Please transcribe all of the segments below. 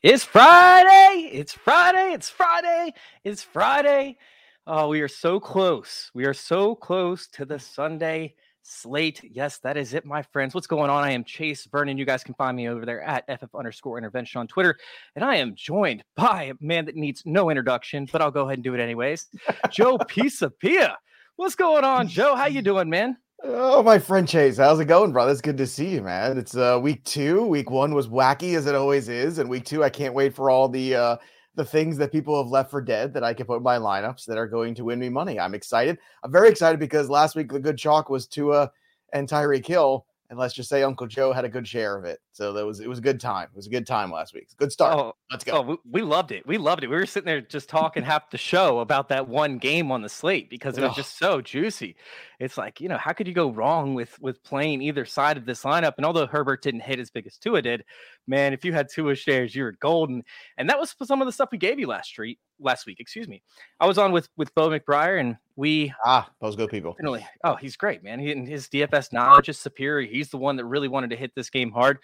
It's Friday. It's Friday. It's Friday. It's Friday. Oh, we are so close. We are so close to the Sunday slate. Yes, that is it, my friends. What's going on? I am Chase Vernon. You guys can find me over there at FF underscore intervention on Twitter. And I am joined by a man that needs no introduction, but I'll go ahead and do it anyways. Joe Pisapia. What's going on, Joe? How you doing, man? Oh, my friend Chase, how's it going, brother? It's good to see you, man. It's uh week two. Week one was wacky as it always is, and week two, I can't wait for all the uh the things that people have left for dead that I can put in my lineups that are going to win me money. I'm excited. I'm very excited because last week the good chalk was Tua and Tyreek Hill, and let's just say Uncle Joe had a good share of it. So that was it was a good time. It was a good time last week. Good start. Oh, let's go. Oh, we, we loved it. We loved it. We were sitting there just talking half the show about that one game on the slate because it was Oh. just so juicy. It's like, you know, how could you go wrong with with playing either side of this lineup? And although Herbert didn't hit as big as Tua did, man, if you had Tua shares, you were golden. And that was some of the stuff we gave you last street last week. Excuse me. I was on with with Bo McBrayer and we Ah, those good people. Definitely. Oh, he's great, man. He, and his DFS knowledge is superior. He's the one that really wanted to hit this game hard.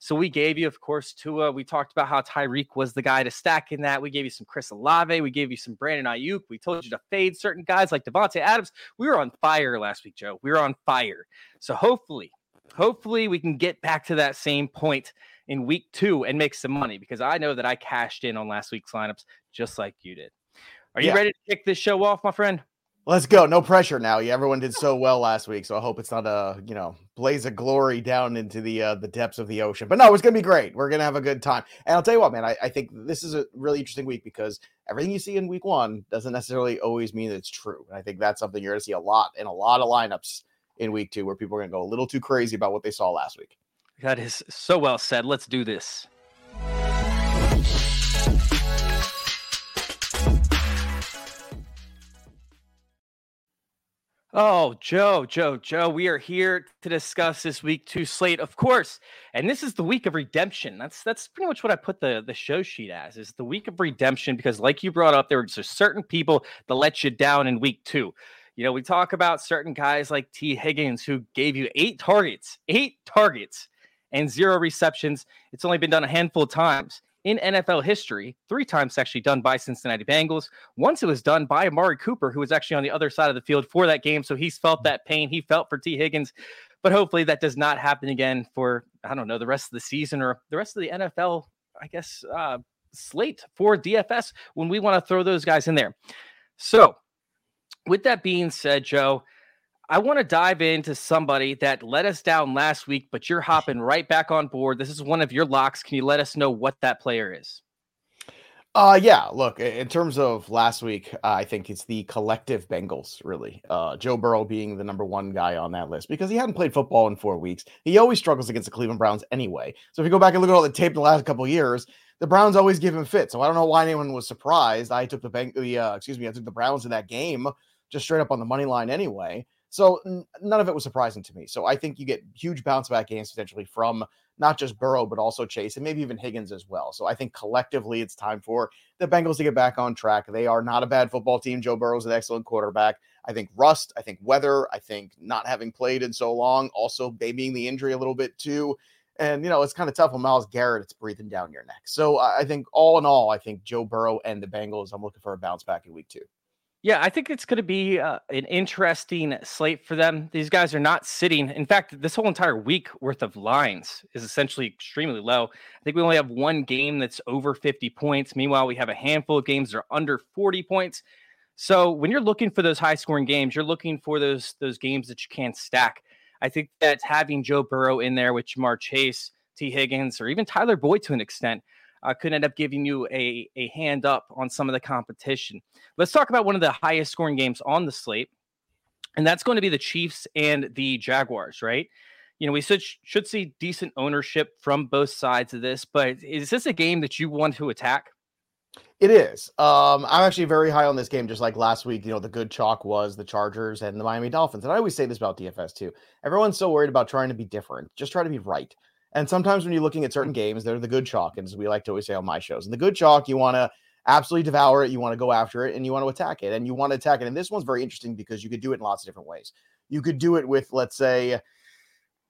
So we gave you, of course, Tua. We talked about how Tyreek was the guy to stack in that. We gave you some Chris Olave. We gave you some Brandon Aiyuk. We told you to fade certain guys like Davante Adams. We were on fire last week, Joe. We were on fire. So hopefully, hopefully we can get back to that same point in week two and make some money because I know that I cashed in on last week's lineups just like you did. Are you Yeah. ready to kick this show off, my friend? Let's go. No pressure now. Yeah, everyone did so well last week, so I hope it's not a you know blaze of glory down into the uh, the depths of the ocean. But no, it's gonna be great. We're gonna have a good time. And I'll tell you what, man, I, I think this is a really interesting week because everything you see in week one doesn't necessarily always mean that it's true. And I think that's something you're gonna see a lot in a lot of lineups in week two, where people are gonna go a little too crazy about what they saw last week. That is so well said. Let's do this. Oh, Joe, Joe, Joe, we are here to discuss this week two slate, of course. And this is the week of redemption. That's that's pretty much what I put the, the show sheet as is the week of redemption, because like you brought up, there were certain people that let you down in week two. You know, we talk about certain guys like Tee Higgins who gave you eight targets, eight targets and zero receptions. It's only been done a handful of times in NFL history, three times actually done by Cincinnati Bengals. Once it was done by Amari Cooper, who was actually on the other side of the field for that game. So he's felt that pain. He felt for Tee Higgins. But hopefully that does not happen again for, I don't know, the rest of the season or the rest of the NFL, I guess, uh, slate for DFS when we want to throw those guys in there. So, with that being said, Joe, I want to dive into somebody that let us down last week, but you're hopping right back on board. This is one of your locks. Can you let us know what that player is? Uh yeah, look, in terms of last week, uh, I think it's the collective Bengals, really. Uh Joe Burrow being the number one guy on that list because he hadn't played football in four weeks. He always struggles against the Cleveland Browns anyway. So if you go back and look at all the tape the last couple years, the Browns always give him fit. So I don't know why anyone was surprised. I took the bank the uh excuse me, I took the Browns in that game just straight up on the money line anyway. So n- none of it was surprising to me. So I think you get huge bounce back games potentially from not just Burrow, but also Chase and maybe even Higgins as well. So I think collectively it's time for the Bengals to get back on track. They are not a bad football team. Joe Burrow's an excellent quarterback. I think rust, I think weather, I think not having played in so long, also babying the injury a little bit too. And you know, it's kind of tough when Myles Garrett, it's breathing down your neck. So I I think all in all, I think Joe Burrow and the Bengals, I'm looking for a bounce back in week two. Yeah, I think it's going to be uh, an interesting slate for them. These guys are not sitting. In fact, this whole entire week worth of lines is essentially extremely low. I think we only have one game that's over 50 points. Meanwhile, we have a handful of games that are under 40 points. So when you're looking for those high scoring games, you're looking for those those games that you can't stack. I think that having Joe Burrow in there with Ja'Marr Chase, Tee Higgins, or even Tyler Boyd to an extent uh, could end up giving you a, a hand up on some of the competition. Let's talk about one of the highest scoring games on the slate, and that's going to be the Chiefs and the Jaguars, right? You know, we should, should see decent ownership from both sides of this, but is this a game that you want to attack? It is. Um, I'm actually very high on this game, just like last week. You know, the good chalk was the Chargers and the Miami Dolphins. And I always say this about DFS too. Everyone's so worried about trying to be different. Just try to be right. And sometimes when you're looking at certain mm-hmm. games, they're the good chalk. And as we like to always say on my shows, and the good chalk, you want to absolutely devour it. You want to go after it and you want to attack it. And you want to attack it. And this one's very interesting because you could do it in lots of different ways. You could do it with, let's say,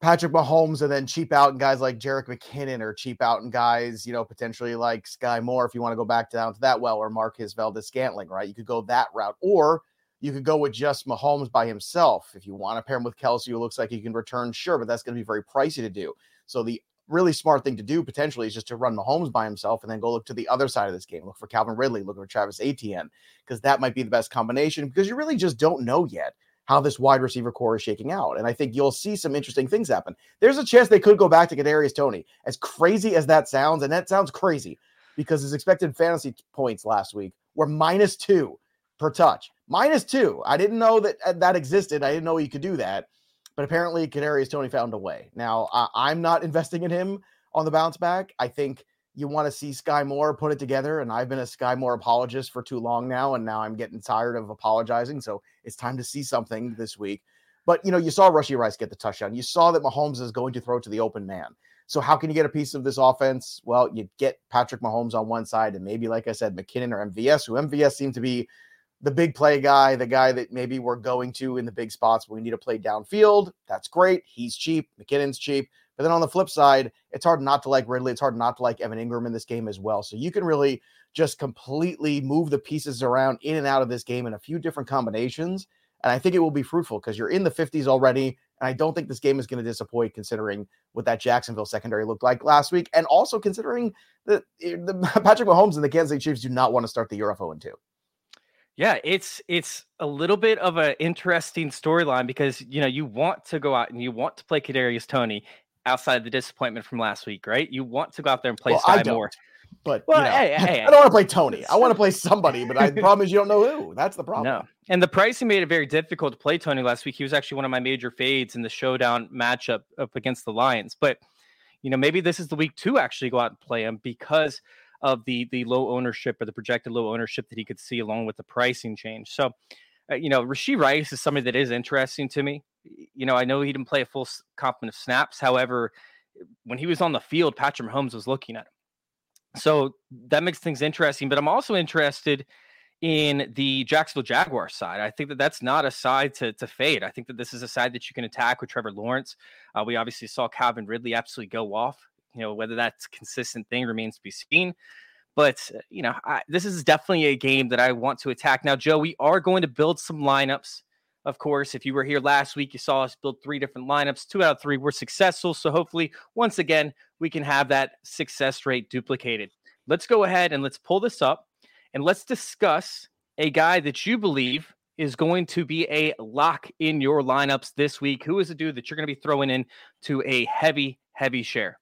Patrick Mahomes and then cheap out and guys like Jerick McKinnon or cheap out and guys, you know, potentially like Sky Moore if you want to go back down to that well or Marquez Valdes-Scantling, right? You could go that route. Or you could go with just Mahomes by himself. If you want to pair him with Kelce, who looks like he can return, sure, but that's going to be very pricey to do. So the really smart thing to do potentially is just to run Mahomes by himself and then go look to the other side of this game. Look for Calvin Ridley, look for Travis Etienne, because that might be the best combination because you really just don't know yet how this wide receiver core is shaking out. And I think you'll see some interesting things happen. There's a chance they could go back to Kadarius Toney. As crazy as that sounds, and that sounds crazy because his expected fantasy points last week were minus two per touch. Minus two. I didn't know that uh, that existed. I didn't know you could do that. But apparently, Kadarius Toney found a way. Now, I'm not investing in him on the bounce back. I think you want to see Sky Moore put it together. And I've been a Sky Moore apologist for too long now. And now I'm getting tired of apologizing. So it's time to see something this week. But, you know, you saw Rashee Rice get the touchdown. You saw that Mahomes is going to throw to the open man. So how can you get a piece of this offense? Well, you get Patrick Mahomes on one side and maybe, like I said, McKinnon or MVS, who MVS seemed to be the big play guy, the guy that maybe we're going to in the big spots when we need to play downfield. That's great. He's cheap. McKinnon's cheap. But then on the flip side, it's hard not to like Ridley. It's hard not to like Evan Engram in this game as well. So you can really just completely move the pieces around in and out of this game in a few different combinations. And I think it will be fruitful because you're in the 50s already. And I don't think this game is going to disappoint considering what that Jacksonville secondary looked like last week. And also considering that eh, the Patrick Mahomes and the Kansas City Chiefs do not want to start the year off 0 2. Yeah, it's it's a little bit of an interesting storyline because you know you want to go out and you want to play Kadarius Toney outside of the disappointment from last week, right? You want to go out there and play well, Sky Moore. But well, you know, hey, hey, I don't want to play Toney. I want to play somebody, but I, the problem is you don't know who. That's the problem. No, and the pricing made it very difficult to play Toney last week. He was actually one of my major fades in the showdown matchup up against the Lions. But you know, maybe this is the week to actually go out and play him because of the the low ownership or the projected low ownership that he could see along with the pricing change. So, uh, you know, Rashee Rice is somebody that is interesting to me you know, I know he didn't play a full complement of snaps. However, when he was on the field, Patrick Mahomes was looking at him. So that makes things interesting. But I'm also interested in the Jacksonville Jaguars side. I think that that's not a side to, to fade. I think that this is a side that you can attack with Trevor Lawrence. Uh, we obviously saw Calvin Ridley absolutely go off. You know, whether that's consistent thing remains to be seen. But, uh, you know, I, this is definitely a game that I want to attack. Now, Joe, we are going to build some lineups of course, if you were here last week, you saw us build three different lineups. Two out of three were successful. So hopefully, once again, we can have that success rate duplicated. Let's go ahead and let's pull this up and let's discuss a guy that you believe is going to be a lock in your lineups this week. Who is a dude that you're going to be throwing in to a heavy, heavy share?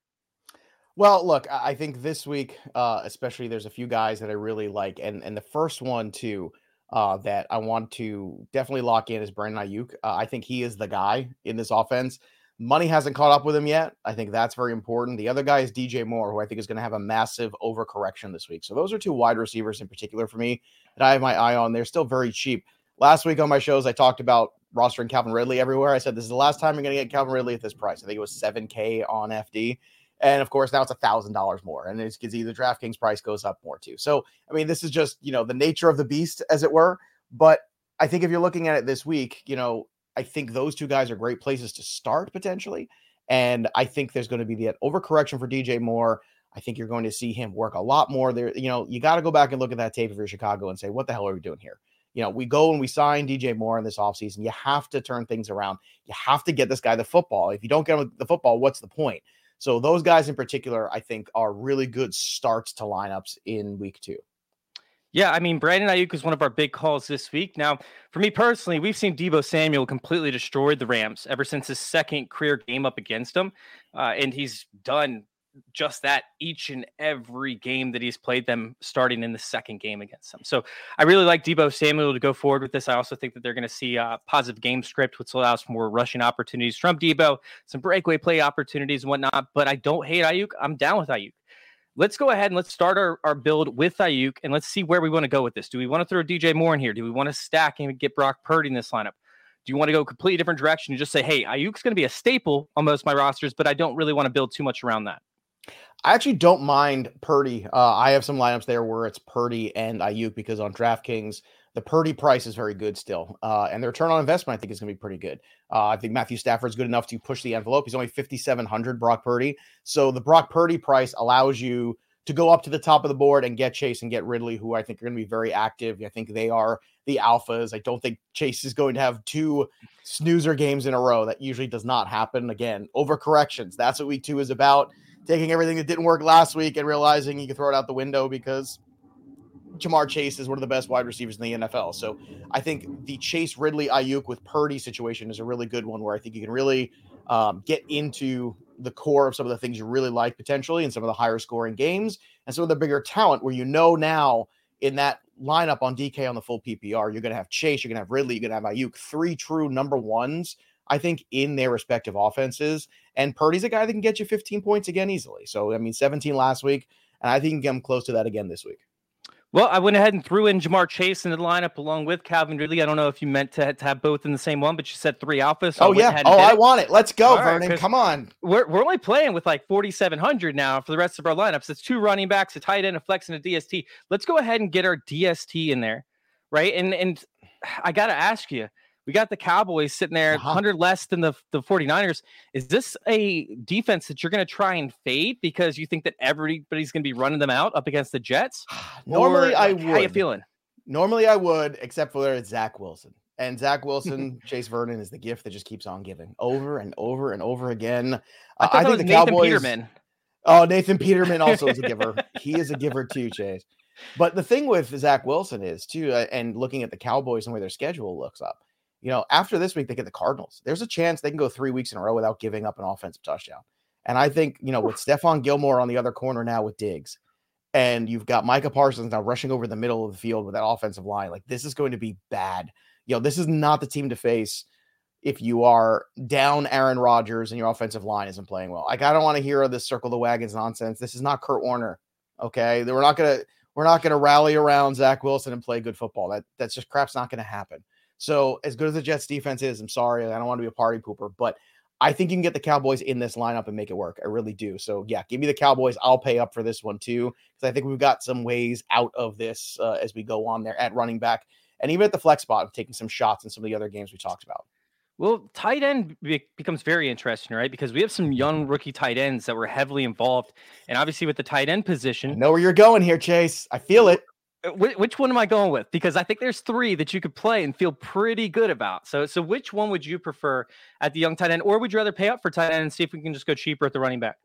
Well, look, I think this week, uh, especially, there's a few guys that I really like, and and the first one too uh, that I want to definitely lock in is Brandon Aiyuk. Uh, I think he is the guy in this offense. Money hasn't caught up with him yet. I think that's very important. The other guy is DJ Moore, who I think is going to have a massive overcorrection this week. So those are two wide receivers in particular for me that I have my eye on. They're still very cheap. Last week on my shows, I talked about rostering Calvin Ridley everywhere. I said this is the last time you're going to get Calvin Ridley at this price. I think it was 7K on FD. And of course, now it's a thousand dollars more, and it's because either DraftKings price goes up more too. So, I mean, this is just you know the nature of the beast, as it were. But I think if you're looking at it this week, you know, I think those two guys are great places to start potentially. And I think there's going to be that overcorrection for DJ Moore. I think you're going to see him work a lot more there. You know, you got to go back and look at that tape if you're Chicago and say, what the hell are we doing here? You know, we go and we sign DJ Moore in this offseason. You have to turn things around. You have to get this guy the football. If you don't get him the football, what's the point? So those guys in particular, I think, are really good starts to lineups in week two. Yeah, I mean, Brandon Aiyuk is one of our big calls this week. Now, for me personally, we've seen Deebo Samuel completely destroy the Rams ever since his second career game up against them, uh, and he's done just that each and every game that he's played them starting in the second game against them. So I really like Deebo Samuel to go forward with this. I also think that they're going to see a positive game script, which allows for more rushing opportunities from Deebo, some breakaway play opportunities and whatnot. But I don't hate Aiyuk. I'm down with Aiyuk. Let's go ahead and let's start our, our build with Aiyuk and let's see where we want to go with this. Do we want to throw DJ Moore in here? Do we want to stack and get Brock Purdy in this lineup? Do you want to go a completely different direction and just say, hey, Aiyuk's going to be a staple on most of my rosters, but I don't really want to build too much around that? I actually don't mind Purdy. Uh, I have some lineups there where it's Purdy and Aiyuk because on DraftKings, the Purdy price is very good still. Uh, and the return on investment, I think, is going to be pretty good. Uh, I think Matthew Stafford's good enough to push the envelope. He's only 5,700, Brock Purdy. So the Brock Purdy price allows you to go up to the top of the board and get Chase and get Ridley, who I think are going to be very active. I think they are the alphas. I don't think Chase is going to have two snoozer games in a row. That usually does not happen. Again, overcorrections. That's what week two is about. Taking everything that didn't work last week and realizing you can throw it out the window because Ja'Marr Chase is one of the best wide receivers in the NFL. So I think the Chase Ridley Aiyuk with Purdy situation is a really good one where I think you can really um, get into the core of some of the things you really like potentially in some of the higher scoring games and some of the bigger talent where you know now in that lineup on DK on the full PPR, you're going to have Chase, you're going to have Ridley, you're going to have Aiyuk, three true number ones, I think, in their respective offenses. And Purdy's a guy that can get you 15 points again easily. So, I mean, 17 last week, and I think you can get him close to that again this week. Well, I went ahead and threw in Ja'Marr Chase in the lineup along with Calvin Ridley. I don't know if you meant to, to have both in the same one, but you said three alphas. So oh, yeah. Oh, I want it. Let's go, All Vernon. Right, Come on. We're, we're only playing with like 4,700 now for the rest of our lineups. It's two running backs, a tight end, a flex, and a DST. Let's go ahead and get our DST in there, right? And, and I got to ask you, we got the Cowboys sitting there uh-huh. 100 less than the, the 49ers. Is this a defense that you're going to try and fade because you think that everybody's going to be running them out up against the Jets? Normally, or, I would. How you feeling? Normally, I would, except for it's Zach Wilson. And Zach Wilson, Chase Vernon is the gift that just keeps on giving over and over and over again. I, I think the Nathan Cowboys. Peterman. Oh, Nathan Peterman also is a giver. he is a giver too, Chase. But the thing with Zach Wilson is too, uh, and looking at the Cowboys and where their schedule looks up, you know, after this week, they get the Cardinals. There's a chance they can go three weeks in a row without giving up an offensive touchdown. And I think, you know, with Stephon Gilmore on the other corner now with Diggs, and you've got Micah Parsons now rushing over the middle of the field with that offensive line, like this is going to be bad. You know, this is not the team to face if you are down Aaron Rodgers and your offensive line isn't playing well. Like, I don't want to hear this circle the wagons nonsense. This is not Kurt Warner. Okay. We're not gonna we're not gonna rally around Zach Wilson and play good football. That that's just crap's not gonna happen. So as good as the Jets defense is, I'm sorry, I don't want to be a party pooper, but I think you can get the Cowboys in this lineup and make it work. I really do. So yeah, give me the Cowboys. I'll pay up for this one too because I think we've got some ways out of this uh, as we go on there at running back and even at the flex spot, taking some shots in some of the other games we talked about. Well, tight end be- becomes very interesting, right? Because we have some young rookie tight ends that were heavily involved, and obviously with the tight end position, I know where you're going here, Chase. I feel it. Uh, which one am I going with? Because I think there's three that you could play and feel pretty good about. So, so which one would you prefer at the young tight end, or would you rather pay up for tight end and see if we can just go cheaper at the running back?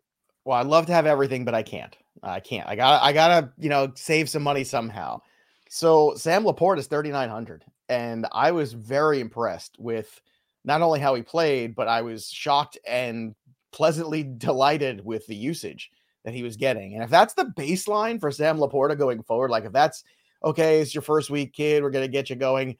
Well, I'd love to have everything, but I can't. I can't. I got. I gotta. You know, save some money somehow. So Sam LaPorta is 3,900, and I was very impressed with not only how he played, but I was shocked and pleasantly delighted with the usage that he was getting. And if that's the baseline for Sam Laporta going forward, like if that's okay, it's your first week, kid, we're going to get you going.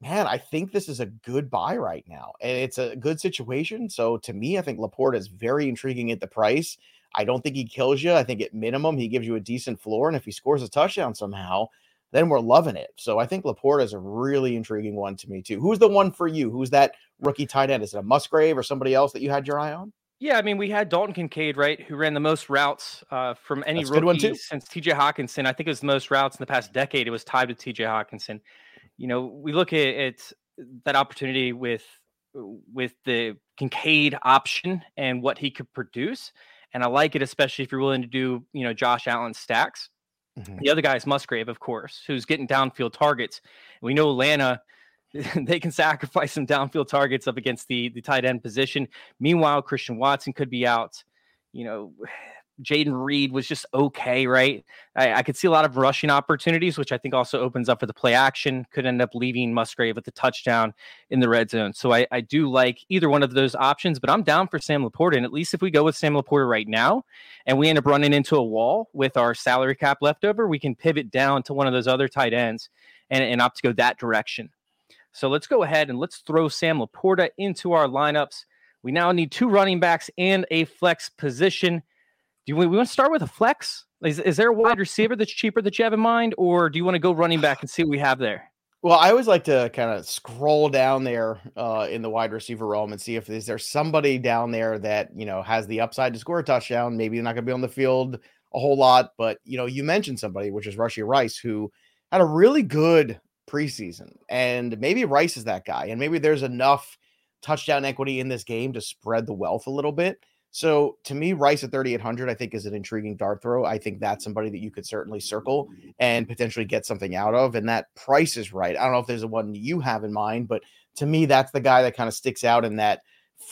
Man, I think this is a good buy right now. And it's a good situation. So to me, I think Laporta is very intriguing at the price. I don't think he kills you. I think at minimum, he gives you a decent floor. And if he scores a touchdown somehow, then we're loving it. So I think Laporta is a really intriguing one to me, too. Who's the one for you? Who's that rookie tight end? Is it a Musgrave or somebody else that you had your eye on? Yeah, I mean, we had Dalton Kincaid, right, who ran the most routes uh, from any That's rookie since T.J. Hockenson. I think it was the most routes in the past decade. It was tied with T.J. Hockenson. You know, we look at, at that opportunity with with the Kincaid option and what he could produce, and I like it, especially if you're willing to do, you know, Josh Allen stacks. Mm-hmm. The other guy is Musgrave, of course, who's getting downfield targets. We know Atlanta they can sacrifice some downfield targets up against the the tight end position. Meanwhile, Christian Watson could be out. You know, Jayden Reed was just okay, right? I, I, could see a lot of rushing opportunities, which I think also opens up for the play action. Could end up leaving Musgrave with the touchdown in the red zone. So I, I do like either one of those options, but I'm down for Sam Laporta. And at least if we go with Sam Laporta right now and we end up running into a wall with our salary cap leftover, we can pivot down to one of those other tight ends and, and opt to go that direction. So let's go ahead and let's throw Sam Laporta into our lineups. We now need two running backs and a flex position. Do we, we want to start with a flex? Is, is there a wide receiver that's cheaper that you have in mind, or do you want to go running back and see what we have there? Well, I always like to kind of scroll down there uh, in the wide receiver realm and see if is there somebody down there that you know has the upside to score a touchdown. Maybe they're not going to be on the field a whole lot, but you know, you mentioned somebody, which is Rashee Rice, who had a really good preseason, and maybe Rice is that guy, and maybe there's enough touchdown equity in this game to spread the wealth a little bit. So to me, Rice at 3,800, I think is an intriguing dart throw. I think that's somebody that you could certainly circle and potentially get something out of. And that price is right. I don't know if there's a one you have in mind, but to me, that's the guy that kind of sticks out in that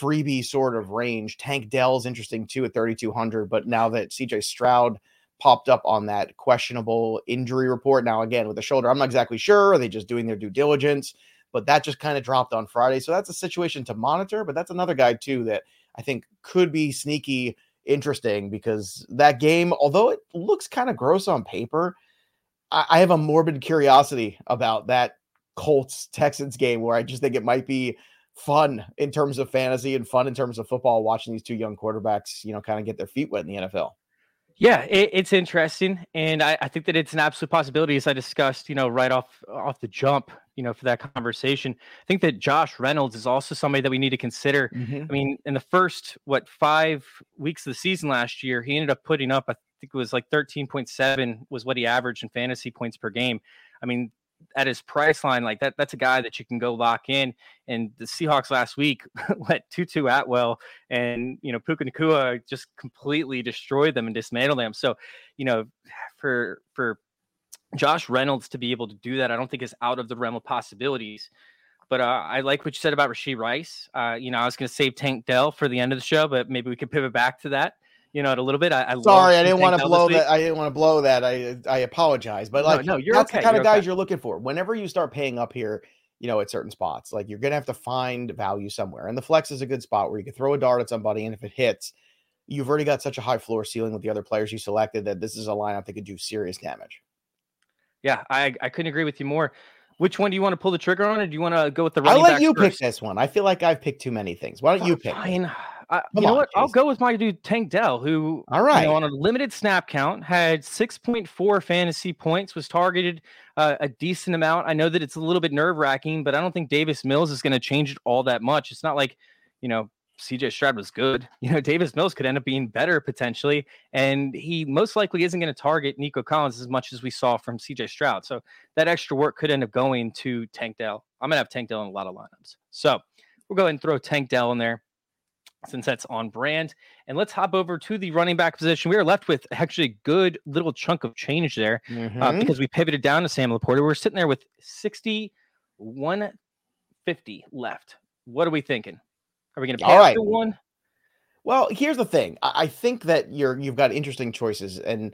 freebie sort of range. Tank Dell's interesting too at 3,200. But now that CJ Stroud popped up on that questionable injury report, now again with the shoulder, I'm not exactly sure. Are they just doing their due diligence? But that just kind of dropped on Friday. So that's a situation to monitor. But that's another guy too that I think could be sneaky interesting because that game, although it looks kind of gross on paper, I, I have a morbid curiosity about that Colts Texans game where I just think it might be fun in terms of fantasy and fun in terms of football watching these two young quarterbacks, you know, kind of get their feet wet in the NFL. Yeah, it, it's interesting, and I, I, think that it's an absolute possibility, as I discussed, you know, right off off the jump, you know, for that conversation. I think that Josh Reynolds is also somebody that we need to consider. Mm-hmm. I mean, in the first what five weeks of the season last year, he ended up putting up, I think it was like thirteen point seven was what he averaged in fantasy points per game. I mean, at his price line, like that, that's a guy that you can go lock in. And the Seahawks last week let Tutu Atwell and you know Puka Nacua just completely destroy them and dismantle them. So, you know, for for Josh Reynolds to be able to do that, I don't think is out of the realm of possibilities. But uh, I like what you said about Rashee Rice. Uh, you know, I was going to save Tank Dell for the end of the show, but maybe we could pivot back to that you know, a little bit. I, I sorry, I didn't want to blow that. I didn't want to blow that. I I apologize, but like, no, no you're that's okay. the kind you're of guys okay. you're looking for. Whenever you start paying up here, you know, at certain spots, like you're gonna have to find value somewhere, and the flex is a good spot where you can throw a dart at somebody, and if it hits, you've already got such a high floor ceiling with the other players you selected that this is a lineup that could do serious damage. Yeah, I I couldn't agree with you more. Which one do you want to pull the trigger on, or do you want to go with the? Right? I'll let you first? pick this one. I feel like I've picked too many things. Why don't you pick? Fine. You know on, what? I'll go with my dude Tank Dell, who all right you know, on a limited snap count had 6.4 fantasy points, was targeted uh, a decent amount. I know that it's a little bit nerve wracking, but I don't think Davis Mills is going to change it all that much. It's not like you know CJ Stroud was good. You know, Davis Mills could end up being better potentially, and he most likely isn't going to target Nico Collins as much as we saw from CJ Stroud. So that extra work could end up going to Tank Dell. I'm going to have Tank Dell in a lot of lineups. So we'll go ahead and throw Tank Dell in there since that's on brand. And let's hop over to the running back position. We are left with actually a good little chunk of change there uh, mm-hmm. uh, because we pivoted down to Sam LaPorta. We're sitting there with 6150 left. What are we thinking? Are we going to pay right. one? Well, here's the thing. I think that you're you've got interesting choices, and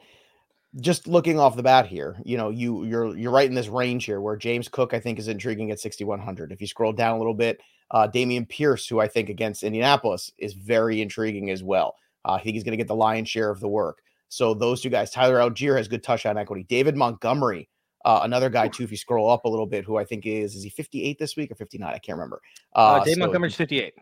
just looking off the bat here, you know, you you're you're right in this range here where James Cook I think is intriguing at 6100. If you scroll down a little bit, uh, Dameon Pierce, who I think against Indianapolis is very intriguing as well. Uh, I think he's going to get the lion's share of the work. So those two guys, Tyler Allgeier has good touchdown equity. David Montgomery, uh, another guy too. If you scroll up a little bit, who I think is is he 58 this week or 59? I can't remember. Uh, uh David so, Montgomery's 58.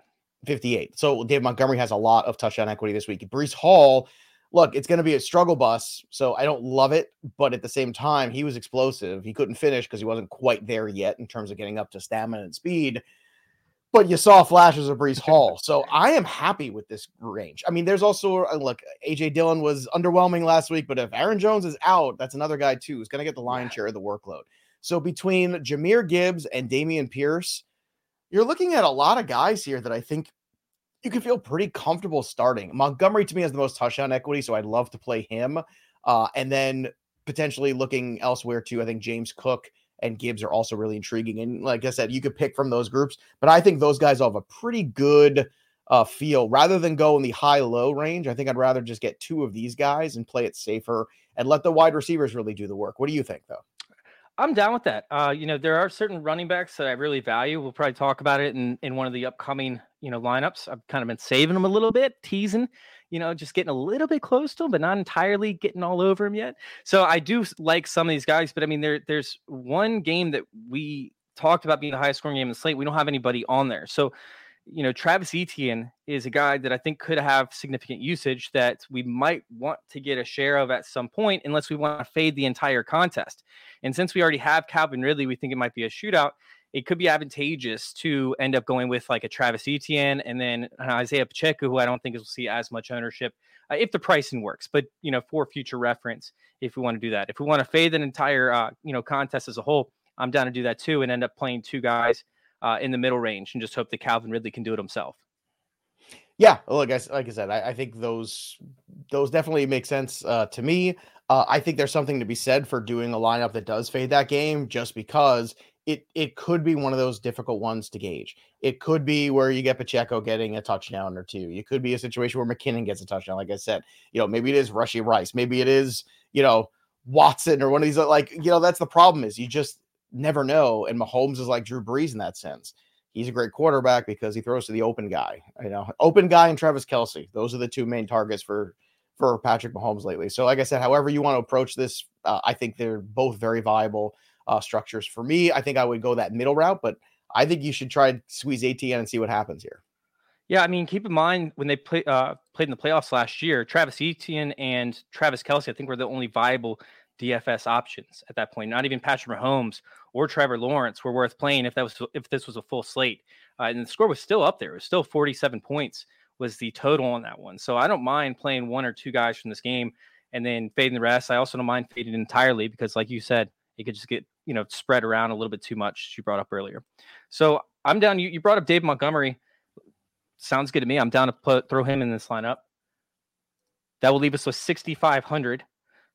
58. So David Montgomery has a lot of touchdown equity this week. Breece Hall look, it's going to be a struggle bus. So I don't love it, but at the same time, he was explosive. He couldn't finish because he wasn't quite there yet in terms of getting up to stamina and speed. But you saw flashes of Breece Hall. So I am happy with this range. I mean, there's also, uh, look, AJ Dillon was underwhelming last week, but if Aaron Jones is out, that's another guy too who's going to get the lion's share of the workload. So between Jahmyr Gibbs and Dameon Pierce, you're looking at a lot of guys here that I think you can feel pretty comfortable starting. Montgomery to me has the most touchdown equity, so I'd love to play him. Uh, and then potentially looking elsewhere too. I think James Cook and Gibbs are also really intriguing. And like I said, you could pick from those groups, but I think those guys all have a pretty good uh, feel rather than go in the high low range. I think I'd rather just get two of these guys and play it safer and let the wide receivers really do the work. What do you think, though? I'm down with that. Uh, you know, there are certain running backs that I really value. We'll probably talk about it in, in one of the upcoming, you know, lineups. I've kind of been saving them a little bit, teasing, you know, just getting a little bit close to them, but not entirely getting all over them yet. So I do like some of these guys, but I mean, there there's one game that we talked about being the highest scoring game in the slate. We don't have anybody on there. So you know, Travis Etienne is a guy that I think could have significant usage that we might want to get a share of at some point, unless we want to fade the entire contest. And since we already have Calvin Ridley, we think it might be a shootout. It could be advantageous to end up going with like a Travis Etienne and then Isaiah Pacheco, who I don't think will see as much ownership uh, if the pricing works. But you know, for future reference, if we want to do that, if we want to fade an entire uh, you know contest as a whole, I'm down to do that too, and end up playing two guys uh, in the middle range and just hope that Calvin Ridley can do it himself. Yeah, like I like I said, I, I think those those definitely make sense uh, to me. Uh, I think there's something to be said for doing a lineup that does fade that game, just because it it could be one of those difficult ones to gauge. It could be where you get Pacheco getting a touchdown or two. It could be a situation where McKinnon gets a touchdown. Like I said, you know, maybe it is Rashee Rice, maybe it is you know Watson or one of these. Like you know, that's the problem is you just never know. And Mahomes is like Drew Brees in that sense. He's a great quarterback because he throws to the open guy. You know, open guy and Travis Kelce. Those are the two main targets for for Patrick Mahomes lately. So, like I said, however you want to approach this, uh, I think they're both very viable uh, structures. For me, I think I would go that middle route, but I think you should try to squeeze Etienne and see what happens here. Yeah, I mean, keep in mind when they play, uh, played in the playoffs last year, Travis Etienne and Travis Kelce, I think, were the only viable DFS options at that point. Not even Patrick Mahomes or Trevor Lawrence were worth playing if that was if this was a full slate. Uh, and the score was still up there. It was still 47 points was the total on that one. So I don't mind playing one or two guys from this game and then fading the rest. I also don't mind fading entirely because, like you said, it could just get you know spread around a little bit too much. You brought up earlier. So I'm down. You, you brought up Dave Montgomery. Sounds good to me. I'm down to put, throw him in this lineup. That will leave us with 6,500.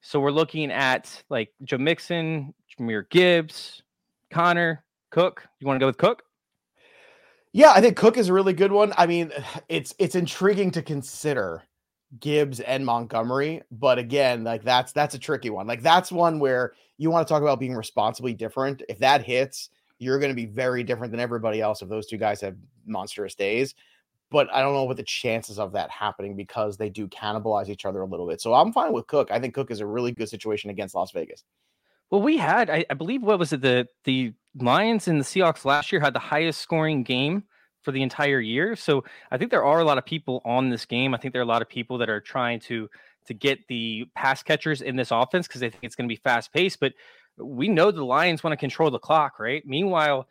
So we're looking at like Joe Mixon, Jahmyr Gibbs, Conner, Cook. You want to go with Cook? Yeah, I think Cook is a really good one. I mean, it's it's intriguing to consider Gibbs and Montgomery, but again, like that's that's a tricky one. Like that's one where you want to talk about being responsibly different. If that hits, you're going to be very different than everybody else if those two guys have monstrous days but I don't know what the chances of that happening because they do cannibalize each other a little bit. So I'm fine with Cook. I think Cook is a really good situation against Las Vegas. Well, we had, I, I believe, what was it? The the Lions and the Seahawks last year had the highest scoring game for the entire year. So I think there are a lot of people on this game. I think there are a lot of people that are trying to to get the pass catchers in this offense because they think it's going to be fast paced. But we know the Lions want to control the clock, right? Meanwhile,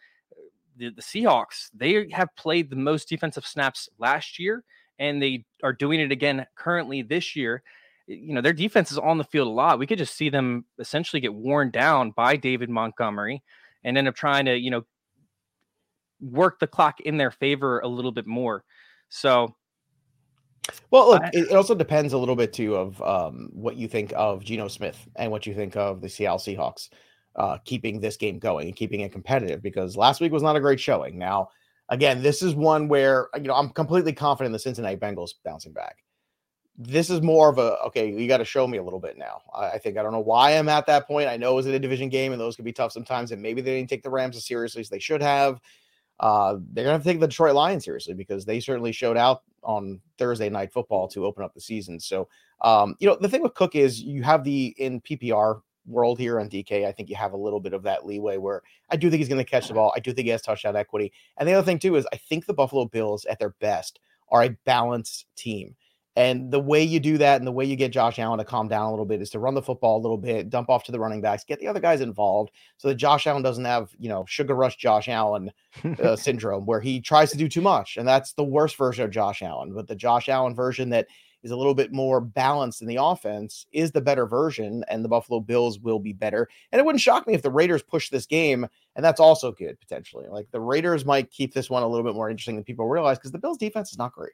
the, the Seahawks, they have played the most defensive snaps last year, and they are doing it again currently this year. You know, their defense is on the field a lot. We could just see them essentially get worn down by David Montgomery and end up trying to, you know, work the clock in their favor a little bit more. So, well, look, it also depends a little bit too of um, what you think of Geno Smith and what you think of the Seattle Seahawks uh, keeping this game going and keeping it competitive because last week was not a great showing. Now, again, this is one where you know I'm completely confident the Cincinnati Bengals bouncing back. This is more of a okay, you got to show me a little bit now. I, I, think I don't know why I'm at that point. I know it was a division game and those can be tough sometimes, and maybe they didn't take the Rams as seriously as they should have. Uh, they're gonna have to take the Detroit Lions seriously because they certainly showed out on Thursday night football to open up the season. So, um, you know, the thing with Cook is you have the in PPR world here on DK, I think you have a little bit of that leeway where I do think he's going to catch the ball. I do think he has touchdown equity. And the other thing, too, is I think the Buffalo Bills at their best are a balanced team. And the way you do that and the way you get Josh Allen to calm down a little bit is to run the football a little bit, dump off to the running backs, get the other guys involved so that Josh Allen doesn't have, you know, sugar rush Josh Allen uh, syndrome where he tries to do too much. And that's the worst version of Josh Allen. But the Josh Allen version that is a little bit more balanced in the offense is the better version, and the Buffalo Bills will be better. And it wouldn't shock me if the Raiders push this game, and that's also good potentially. Like the Raiders might keep this one a little bit more interesting than people realize because the Bills defense is not great.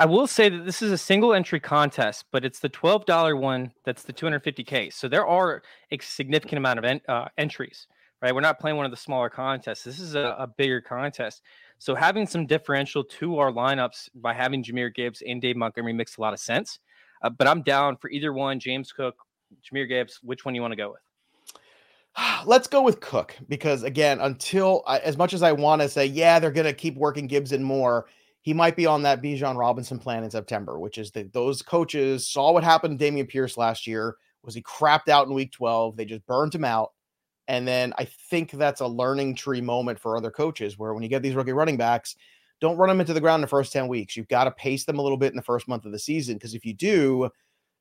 I will say that this is a single entry contest, but it's the $12 one that's the 250K. So there are a significant amount of en- uh, entries, right? We're not playing one of the smaller contests. This is a, a bigger contest. So having some differential to our lineups by having Jahmyr Gibbs and Dave Montgomery makes a lot of sense. Uh, but I'm down for either one, James Cook, Jahmyr Gibbs. Which one you want to go with? Let's go with Cook because again, until as much as I want to say, yeah, they're going to keep working Gibson more, he might be on that Bijan Robinson plan in September, which is that those coaches saw what happened to Dameon Pierce last year. Was he crapped out in week 12? They just burned him out. And then I think that's a learning tree moment for other coaches where when you get these rookie running backs, don't run them into the ground in the first 10 weeks. You've got to pace them a little bit in the first month of the season because if you do,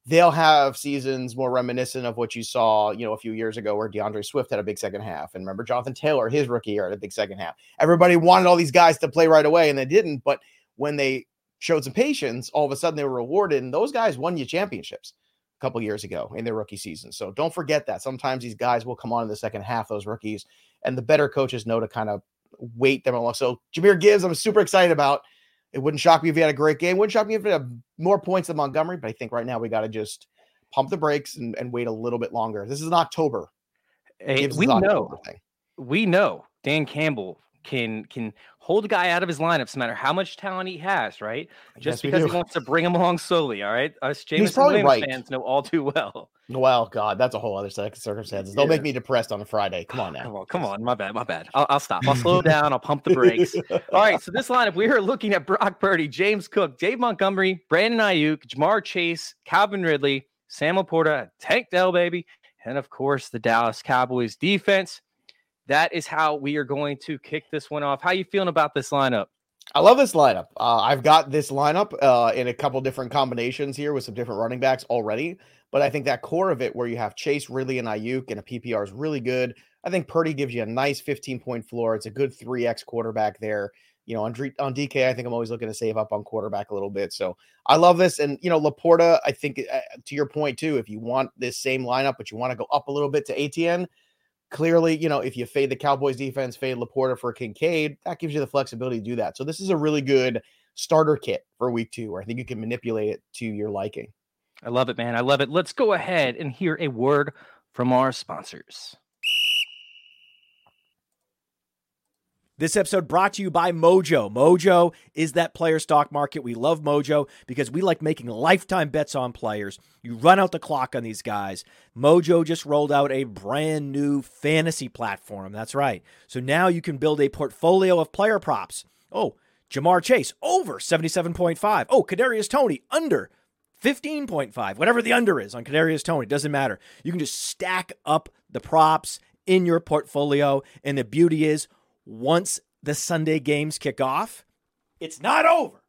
they'll have seasons more reminiscent of what you saw, you know, a few years ago where D'Andre Swift had a big second half. And remember Jonathan Taylor, his rookie year, had a big second half. Everybody wanted all these guys to play right away and they didn't. But when they showed some patience, all of a sudden they were rewarded. And those guys won you championships a couple years ago in their rookie season. So don't forget that. Sometimes these guys will come on in the second half, those rookies, and the better coaches know to kind of wait them along. So Jahmyr Gibbs, I'm super excited about. It wouldn't shock me if he had a great game. Wouldn't shock me if he had more points than Montgomery, but I think right now we got to just pump the brakes and, and, wait a little bit longer. This is an October. Hey, we know. We know Dan Campbell can can hold a guy out of his lineups no matter how much talent he has, right? Just because he wants to bring him along slowly. All right. Us James Williams right. fans know all too well. Well, God, that's a whole other set of circumstances. Don't yeah. make me depressed on a Friday. Come on now. Come on, come on. My bad, my bad. I'll, I'll stop. I'll slow down. I'll pump the brakes. all right. So this lineup, we are looking at Brock Purdy, James Cook, Dave Montgomery, Brandon Aiyuk, Ja'Marr Chase, Calvin Ridley, Sam LaPorta, Tank Dell, baby, and of course the Dallas Cowboys defense that is how we are going to kick this one off. How are you feeling about this lineup? I love this lineup. Uh, I've got this lineup uh, in a couple different combinations here with some different running backs already, but I think that core of it, where you have Chase, Ridley, and Aiyuk, and a PPR is really good. I think Purdy gives you a nice 15 point floor. It's a good 3x quarterback there. You know, on, on DK, I think I'm always looking to save up on quarterback a little bit. So I love this. And, you know, LaPorta, I think uh, to your point too, if you want this same lineup, but you want to go up a little bit to Etienne, clearly, you know, if you fade the Cowboys defense, fade LaPorta for Kincaid, that gives you the flexibility to do that. So this is a really good starter kit for week two, where I think you can manipulate it to your liking. I love it, man. I love it. Let's go ahead and hear a word from our sponsors. This episode brought to you by Mojo. Mojo is that player stock market. We love Mojo because we like making lifetime bets on players. You run out the clock on these guys. Mojo just rolled out a brand new fantasy platform. That's right. So now you can build a portfolio of player props. Oh, Ja'Marr Chase over 77.5. Oh, Kadarius Toney under 15.5. Whatever the under is on Kadarius Toney, doesn't matter. You can just stack up the props in your portfolio and the beauty is once the Sunday games kick off, it's not over.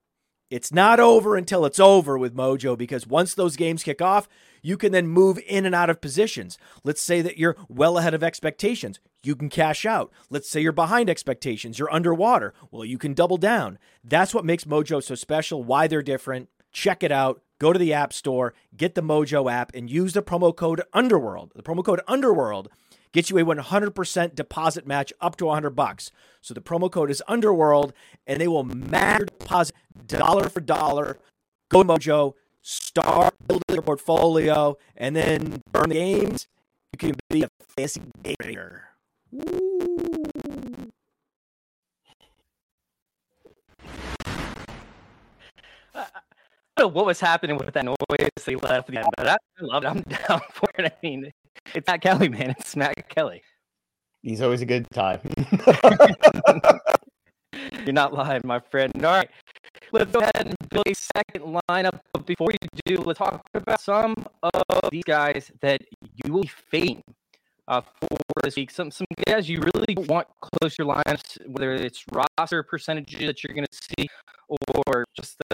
It's not over until it's over with Mojo because once those games kick off, you can then move in and out of positions. Let's say that you're well ahead of expectations. You can cash out. Let's say you're behind expectations. You're underwater. Well, you can double down. That's what makes Mojo so special, why they're different. Check it out. Go to the App Store, get the Mojo app, and use the promo code Underworld. The promo code Underworld Get you a 100% deposit match up to 100 bucks. So the promo code is Underworld, and they will match your deposit dollar for dollar. Go to Mojo, start building your portfolio, and then burn the games. You can be a fancy trader. what was happening with that noise they left the end, but I, I love it. I'm down for it. I mean, it's Matt Kelley, man. It's Matt Kelley. He's always a good time. You're not lying, my friend. All right. Let's go ahead and build a second lineup. But before we do, let's talk about some of these guys that you will be fading uh, for this week. Some some guys you really want close your lineups, whether it's roster percentages that you're going to see or just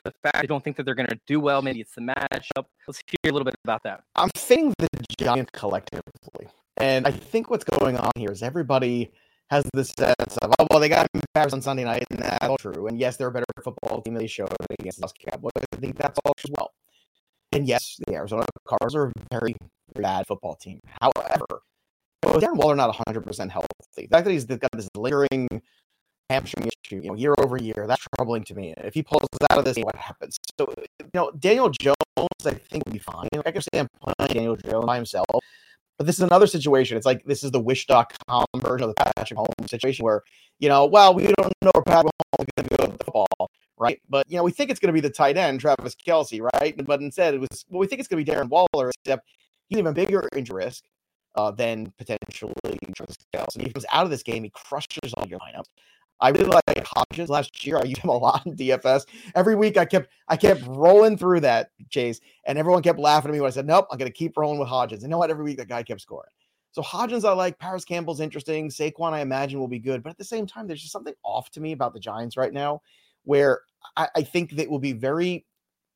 the fact I don't think that they're going to do well. Maybe it's the matchup. Let's hear a little bit about that. I'm fading the Giants collectively. And I think what's going on here is everybody has this sense of, oh, well, they got Paris on Sunday night, and that's all true. And yes, they're a better football team than they showed against the Cowboys. I think that's all as well. And yes, the Arizona Cardinals are a very, bad football team. However, Darren Waller not 100% healthy. The fact that he's got this lingering hamstring issue, you know, year over year, that's troubling to me. If he pulls out of this, what happens? So, you know, Daniel Jones, I think, would be fine. I can understand playing Daniel Jones by himself. But this is another situation. It's like this is the wish.com version of the Patrick Mahomes situation where, you know, well, we don't know where Patrick Mahomes is going to go with the football, right? But, you know, we think it's going to be the tight end, Travis Kelce, right? But instead, it was, well, we think it's going to be Darren Waller, except he's even bigger injury risk uh, than potentially Travis Kelce. And he comes out of this game, he crushes all your lineups. I really like Hodgins last year. I used him a lot in DFS. Every week I kept I kept rolling through that chase, and everyone kept laughing at me when I said, Nope, I'm gonna keep rolling with Hodgins. And you know what? Every week that guy kept scoring. So Hodgins I like, Parris Campbell's interesting, Saquon I imagine will be good, but at the same time, there's just something off to me about the Giants right now where I, I think that will be very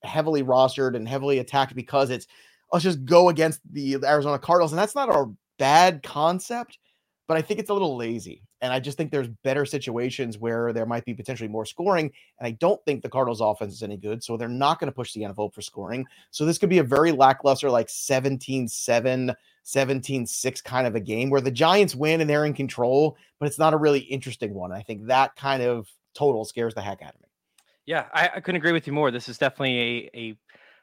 heavily rostered and heavily attacked because it's let's just go against the Arizona Cardinals. And that's not a bad concept, but I think it's a little lazy. And I just think there's better situations where there might be potentially more scoring. And I don't think the Cardinals offense is any good. So they're not going to push the envelope for scoring. So this could be a very lackluster, like 17 7, 17 6 kind of a game where the Giants win and they're in control, but it's not a really interesting one. I think that kind of total scares the heck out of me. Yeah, I, I couldn't agree with you more. This is definitely a,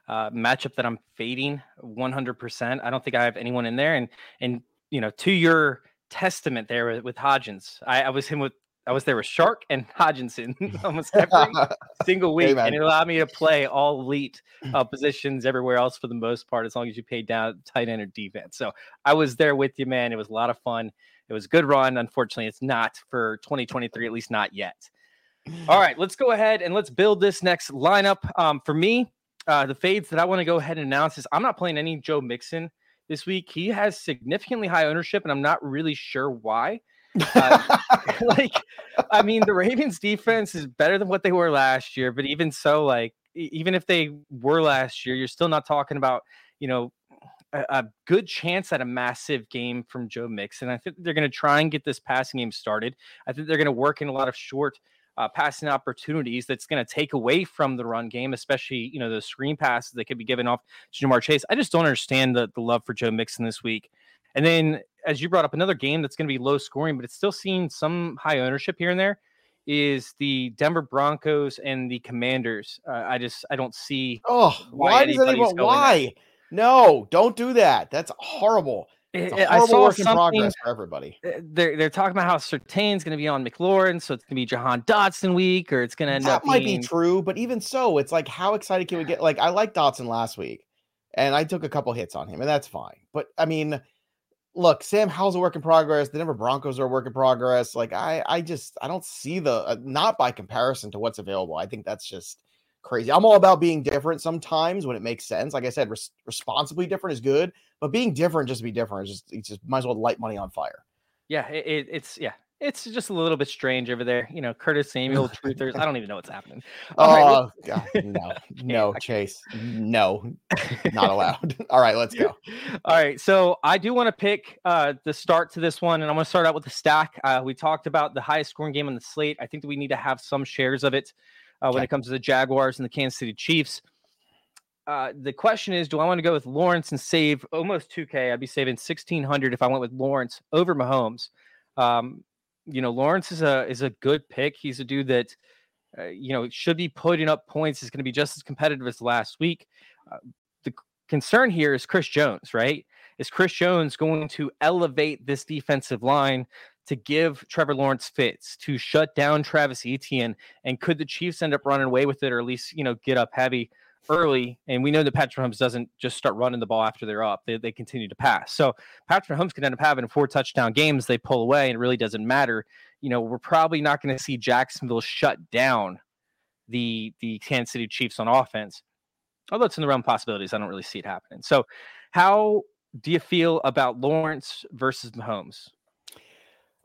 a uh, matchup that I'm fading 100%. I don't think I have anyone in there. And, and, you know, to your, testament there with, Hodgins. I, I, was him with I was there with Shark and Hodginson almost every single week, and it allowed me to play all elite uh, positions everywhere else for the most part, as long as you paid down tight end or defense. So I was there with you, man. It was a lot of fun. It was a good run. Unfortunately, it's not for 2023, at least not yet. All right, let's go ahead and let's build this next lineup. Um, for me, uh, the fades that I want to go ahead and announce is I'm not playing any Joe Mixon this week. He has significantly high ownership, and I'm not really sure why. Uh, like, I mean, the Ravens defense is better than what they were last year, but even so, like, even if they were last year, you're still not talking about, you know, a, a good chance at a massive game from Joe Mixon. And I think they're going to try and get this passing game started. I think they're going to work in a lot of short uh, passing opportunities that's going to take away from the run game, especially you know the screen passes that could be given off to Ja'Marr Chase. I just don't understand the the love for Joe Mixon this week. And then, as you brought up, another game that's going to be low scoring, but it's still seeing some high ownership here and there. Is the Denver Broncos and the Commanders? Uh, I just I don't see. Oh, why, why does anyone? Why? There. No, don't do that. That's horrible. It's a horrible I saw work in progress for everybody. Eh, they're they're talking about how Surtain's going to be on McLaurin, so it's going to be Jahan Dotson week, or it's going to end that up. That might being... be true, but even so, it's like how excited can we get? Like I like Dotson last week, and I took a couple hits on him, and that's fine. But I mean, look, Sam Howell's a work in progress. The Denver Broncos are a work in progress. Like I, I just I don't see the uh, not by comparison to what's available. I think that's just crazy. I'm all about being different sometimes when it makes sense. Like I said, res- responsibly different is good, but being different just to be different is just, just might as well light money on fire. Yeah, it, it's yeah, it's just a little bit strange over there. You know, Curtis Samuel, truthers. I don't even know what's happening. oh, right, God, no, no, Chase, no, not allowed. All right, let's go. All right, so I do want to pick uh, the start to this one, and I'm going to start out with the stack. Uh, we talked about the highest scoring game on the slate. I think that we need to have some shares of it uh, when it comes to the Jaguars and the Kansas City Chiefs. Uh, the question is, do I want to go with Lawrence and save almost 2K? I'd be saving 1600 if I went with Lawrence over Mahomes. Um, you know, Lawrence is a is a good pick. He's a dude that uh, you know should be putting up points. He's going to be just as competitive as last week. Uh, the concern here is Chris Jones, right? Is Chris Jones going to elevate this defensive line to give Trevor Lawrence fits to shut down Travis Etienne? And could the Chiefs end up running away with it or at least, you know, get up heavy early? And we know that Patrick Mahomes doesn't just start running the ball after they're up, they, they continue to pass. So Patrick Mahomes could end up having four touchdown games. They pull away and it really doesn't matter. You know, we're probably not going to see Jacksonville shut down the the Kansas City Chiefs on offense. Although it's in the realm of possibilities, I don't really see it happening. So, how do you feel about Lawrence versus Mahomes?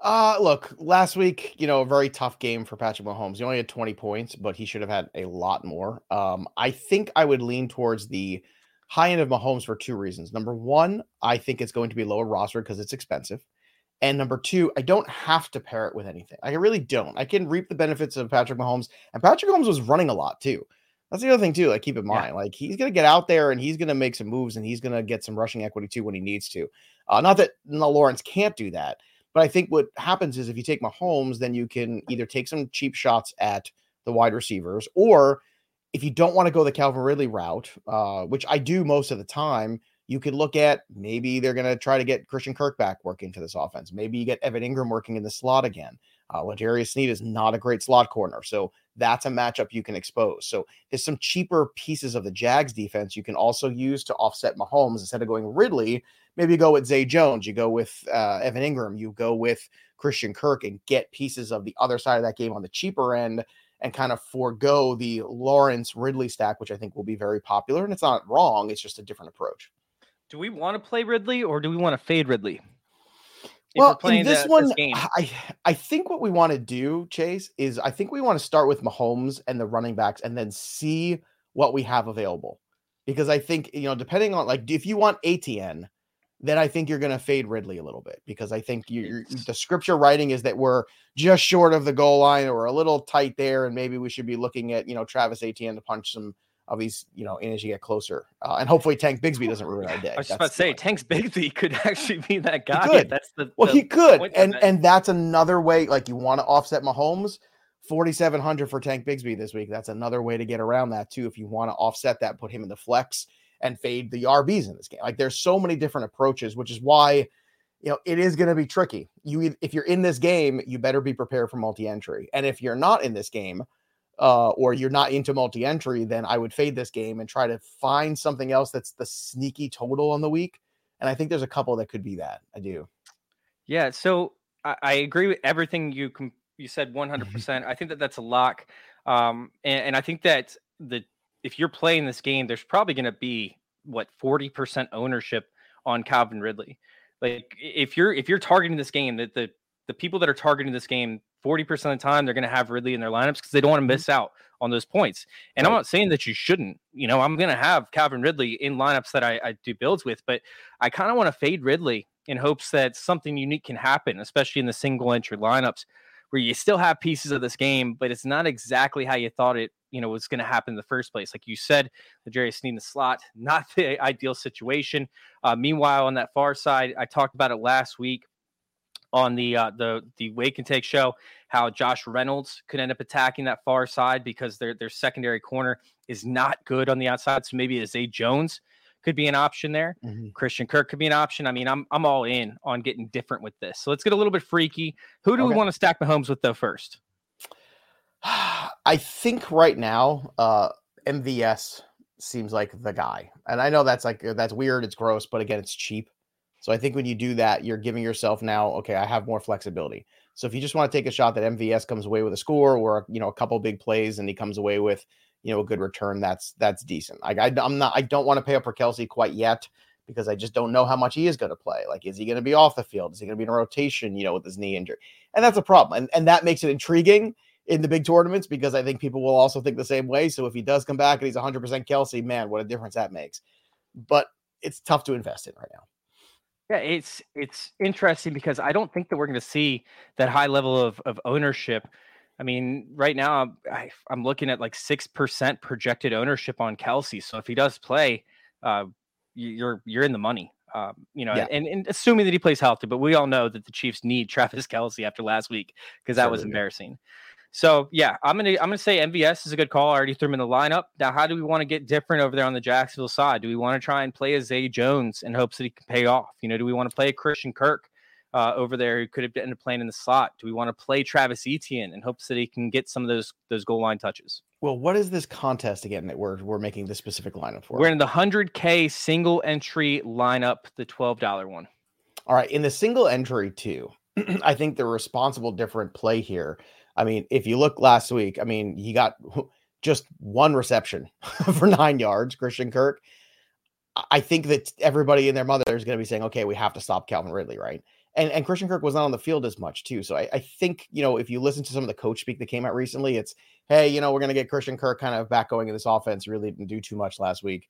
Uh look, last week, you know, a very tough game for Patrick Mahomes. He only had 20 points, but he should have had a lot more. Um, I think I would lean towards the high end of Mahomes for two reasons. Number one, I think it's going to be lower roster because it's expensive. And number two, I don't have to pair it with anything. I really don't. I can reap the benefits of Patrick Mahomes. And Patrick Mahomes was running a lot too. That's the other thing too. Like keep in mind, yeah. like he's gonna get out there and he's gonna make some moves and he's gonna get some rushing equity too when he needs to. Uh, not that no, Lawrence can't do that, but I think what happens is if you take Mahomes, then you can either take some cheap shots at the wide receivers, or if you don't want to go the Calvin Ridley route, uh, which I do most of the time, you could look at maybe they're going to try to get Christian Kirk back working to this offense. Maybe you get Evan Engram working in the slot again. Uh, L'Jarius Sneed is not a great slot corner, so that's a matchup you can expose. So there's some cheaper pieces of the Jags defense you can also use to offset Mahomes instead of going Ridley maybe you go with Zay Jones, you go with uh, Evan Engram, you go with Christian Kirk and get pieces of the other side of that game on the cheaper end and kind of forego the Lawrence Ridley stack, which I think will be very popular. And it's not wrong, it's just a different approach. Do we want to play Ridley or do we want to fade Ridley? well, in this the, one, this I I think what we want to do, Chase, is I think we want to start with Mahomes and the running backs, and then see what we have available. Because I think you know, depending on like if you want ATN, then I think you're going to fade Ridley a little bit because I think you the scripture writing is that we're just short of the goal line or a little tight there, and maybe we should be looking at you know Travis Etienne to punch some of these, you know, in as you get closer. Uh, and hopefully Tank Bigsby doesn't ruin our day. I was just about to say Tank Bigsby could actually be that guy. He could. That's the well, the he could, and and that's another way. Like you want to offset Mahomes, forty seven hundred for Tank Bigsby this week. That's another way to get around that too. If you want to offset that, put him in the flex and fade the RBs in this game. Like there's so many different approaches, which is why. You know, it is going to be tricky. You, if you're in this game, you better be prepared for multi-entry. And if you're not in this game, uh, or you're not into multi-entry, then I would fade this game and try to find something else that's the sneaky total on the week. And I think there's a couple that could be that. I do. Yeah. So I, I agree with everything you com- you said 100. percent I think that that's a lock. Um, and, and I think that the if you're playing this game, there's probably going to be what 40 percent ownership on Calvin Ridley. Like if you're if you're targeting this game, that the the people that are targeting this game 40% of the time they're going to have Ridley in their lineups because they don't want to mm-hmm. miss out on those points. And right. I'm not saying that you shouldn't. You know, I'm going to have Calvin Ridley in lineups that I, I do builds with, but I kind of want to fade Ridley in hopes that something unique can happen, especially in the single entry lineups where you still have pieces of this game, but it's not exactly how you thought it, you know, was going to happen in the first place. Like you said, the Jerry Sneed in the slot, not the ideal situation. Uh, meanwhile, on that far side, I talked about it last week on the uh, the the Wake and Take show how Josh Reynolds could end up attacking that far side because their their secondary corner is not good on the outside. So maybe Zay Jones could be an option there. Mm-hmm. Christian Kirk could be an option. I mean, I'm I'm all in on getting different with this. So let's get a little bit freaky. Who do okay. we want to stack Mahomes with though first? I think right now, uh, MVS seems like the guy, and I know that's like that's weird. It's gross, but again, it's cheap. So I think when you do that, you're giving yourself now, okay, I have more flexibility. So if you just want to take a shot that MVS comes away with a score or you know a couple big plays and he comes away with you know a good return, that's that's decent. Like I, I'm not, I don't want to pay up for Kelce quite yet because I just don't know how much he is going to play. Like, is he going to be off the field? Is he going to be in a rotation? You know, with his knee injury, and that's a problem. And and that makes it intriguing in the big tournaments because I think people will also think the same way. So if he does come back and he's 100% Kelce, man, what a difference that makes. But it's tough to invest in right now. Yeah, it's it's interesting because I don't think that we're going to see that high level of of ownership. I mean, right now I, am looking at like six percent projected ownership on Kelce. So if he does play, uh, you're you're in the money. Um, you know, yeah. and, and assuming that he plays healthy, but we all know that the Chiefs need Travis Kelce after last week because that Certainly. was embarrassing. So yeah, I'm gonna I'm gonna say MVS is a good call. I already threw him in the lineup. Now, how do we want to get different over there on the Jacksonville side? Do we want to try and play a Zay Jones in hopes that he can pay off? You know, do we want to play a Christian Kirk uh, over there who could have ended up playing in the slot? Do we want to play Travis Etienne in hopes that he can get some of those those goal line touches? Well, what is this contest again that we're we're making this specific lineup for? We're in the hundred K single entry lineup, the twelve dollar one. All right, in the single entry too. I think the responsible different play here I mean, if you look last week, I mean, he got just one reception for nine yards, Christian Kirk. I think that everybody and their mother is going to be saying, okay, we have to stop Calvin Ridley, right? And and Christian Kirk was not on the field as much too. So I, I think, you know, if you listen to some of the coach speak that came out recently, it's hey, you know, we're going to get Christian Kirk kind of back going in this offense. Really didn't do too much last week.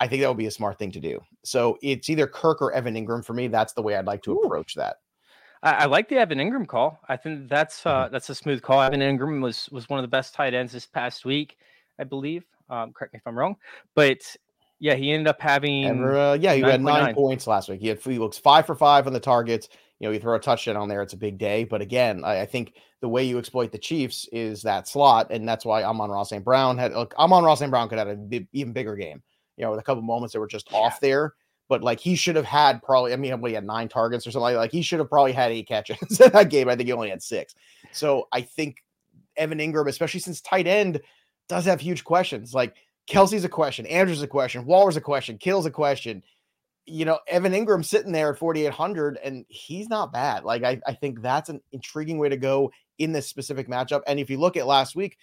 I think that would be a smart thing to do. So it's either Kirk or Evan Engram for me. That's the way I'd like to Ooh. approach that. I, I, like the Evan Engram call. I think that's uh, mm-hmm. that's a smooth call. Evan Engram was was one of the best tight ends this past week, I believe. Um, correct me if I'm wrong, but yeah, he ended up having. And, uh, yeah, he 9. had nine 9. points last week. He had he looks five for five on the targets. You know, you throw a touchdown on there, it's a big day. But again, I, I think the way you exploit the Chiefs is that slot, and that's why Amon-Ra St. Brown had. Look, Amon-Ra St. Brown could have had an even bigger game. You know, with a couple moments that were just yeah. off there but like he should have had probably, I mean, he had nine targets or something like, like he should have probably had eight catches in that game. I think he only had six. So I think Evan Engram, especially since tight end does have huge questions. Like Kelce's a question, Andrews a question, Waller's a question, Kittle's a question. You know, Evan Ingram sitting there at 4,800 and he's not bad. Like, I, I think that's an intriguing way to go in this specific matchup. And if you look at last week,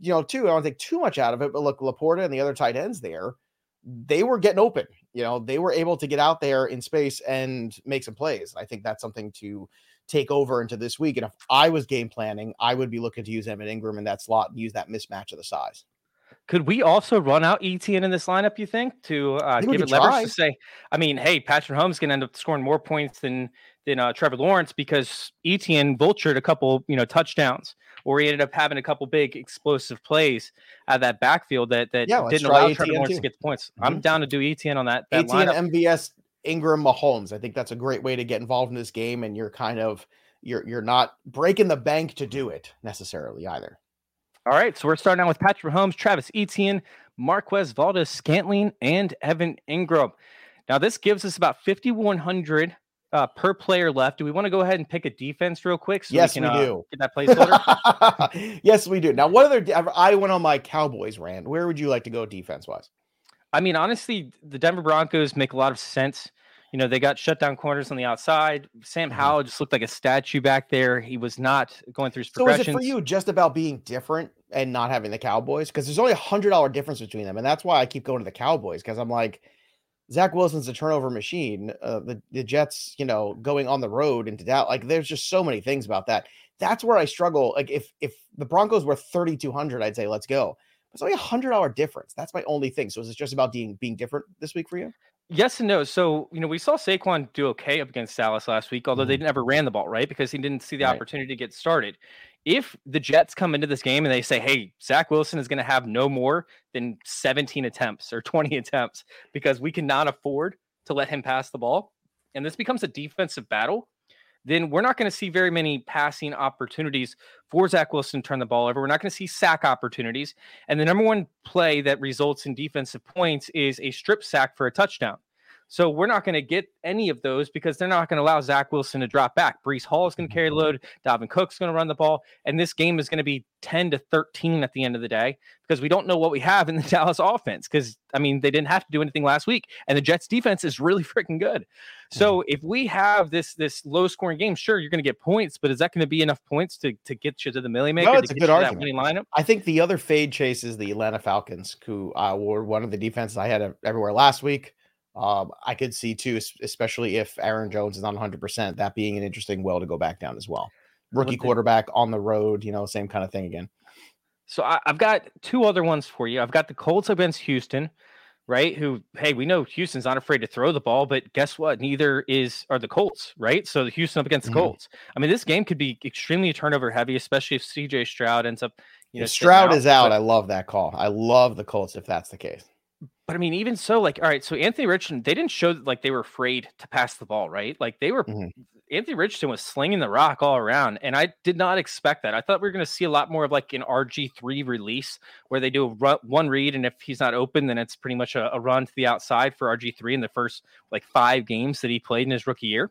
you know, too, I don't think too much out of it, but look, LaPorta and the other tight ends there they were getting open. You know, they were able to get out there in space and make some plays. I think that's something to take over into this week. And if I was game planning, I would be looking to use Evan Engram in that slot and use that mismatch of the size. Could we also run out ETN in this lineup? You think to uh, give it leverage try. to say? I mean, hey, Patrick Mahomes can end up scoring more points than than uh, Trevor Lawrence because ETN vultured a couple, you know, touchdowns, or he ended up having a couple big explosive plays at that backfield that that yeah, didn't allow Trevor Lawrence too. to get the points. Mm-hmm. I'm down to do ETN on that. that ETN lineup. MVS Engram Mahomes. I think that's a great way to get involved in this game, and you're kind of you're you're not breaking the bank to do it necessarily either. All right, so we're starting out with Patrick Mahomes, Travis Etienne, Marquez Valdes-Scantling, and Evan Engram. Now this gives us about 5100 uh, per player left. Do we want to go ahead and pick a defense real quick? So yes, we, can, we uh, do. Get that placeholder. yes, we do. Now, what other? I went on my Cowboys rant. Where would you like to go defense wise? I mean, honestly, the Denver Broncos make a lot of sense. You know, they got shut down corners on the outside. Sam mm-hmm. Howell just looked like a statue back there. He was not going through his so progressions. So is it for you just about being different and not having the Cowboys? Because there's only a hundred dollar difference between them, and that's why I keep going to the Cowboys because I'm like, Zach Wilson's a turnover machine. Uh, the the Jets, you know, going on the road into doubt. Like, there's just so many things about that. That's where I struggle. Like, if if the Broncos were 3,200, I'd say let's go. It's only a hundred dollar difference. That's my only thing. So is it just about being being different this week for you? Yes and no. So, you know, we saw Saquon do okay up against Dallas last week, although mm-hmm. they never ran the ball, right? Because he didn't see the right. opportunity to get started. If the Jets come into this game and they say, hey, Zach Wilson is going to have no more than 17 attempts or 20 attempts because we cannot afford to let him pass the ball, and this becomes a defensive battle, then we're not going to see very many passing opportunities for Zach Wilson to turn the ball over. We're not going to see sack opportunities. And the number one play that results in defensive points is a strip sack for a touchdown. So we're not going to get any of those because they're not going to allow Zach Wilson to drop back. Breece Hall is going to carry the load. Dalvin Cook's going to run the ball. And this game is going to be 10 to 13 at the end of the day because we don't know what we have in the Dallas offense. Because, I mean, they didn't have to do anything last week. And the Jets defense is really freaking good. So mm-hmm. if we have this this low scoring game, sure, you're going to get points, but is that going to be enough points to, to get you to the Milly Maker? No, it's a good argument. lineup? I think the other fade chase is the Atlanta Falcons, who uh, were one of the defenses I had everywhere last week. Um, I could see too, especially if Aaron Jones is not 100, percent that being an interesting well to go back down as well. Rookie quarterback on the road, you know, same kind of thing again. So I, have got two other ones for you. I've got the Colts against Houston, right? Who, hey, we know Houston's not afraid to throw the ball, but guess what? Neither is are the Colts, right? So the Houston up against the mm-hmm. Colts. I mean, this game could be extremely turnover heavy, especially if CJ Stroud ends up. You know, Stroud out, is out. But, I love that call. I love the Colts if that's the case. But I mean, even so, like, all right, so Anthony Richardson, they didn't show that like they were afraid to pass the ball, right? Like they were mm-hmm. Anthony Richardson was slinging the rock all around, and I did not expect that. I thought we were going to see a lot more of like an RG three release where they do run, one read, and if he's not open, then it's pretty much a, a run to the outside for RG three in the first like five games that he played in his rookie year.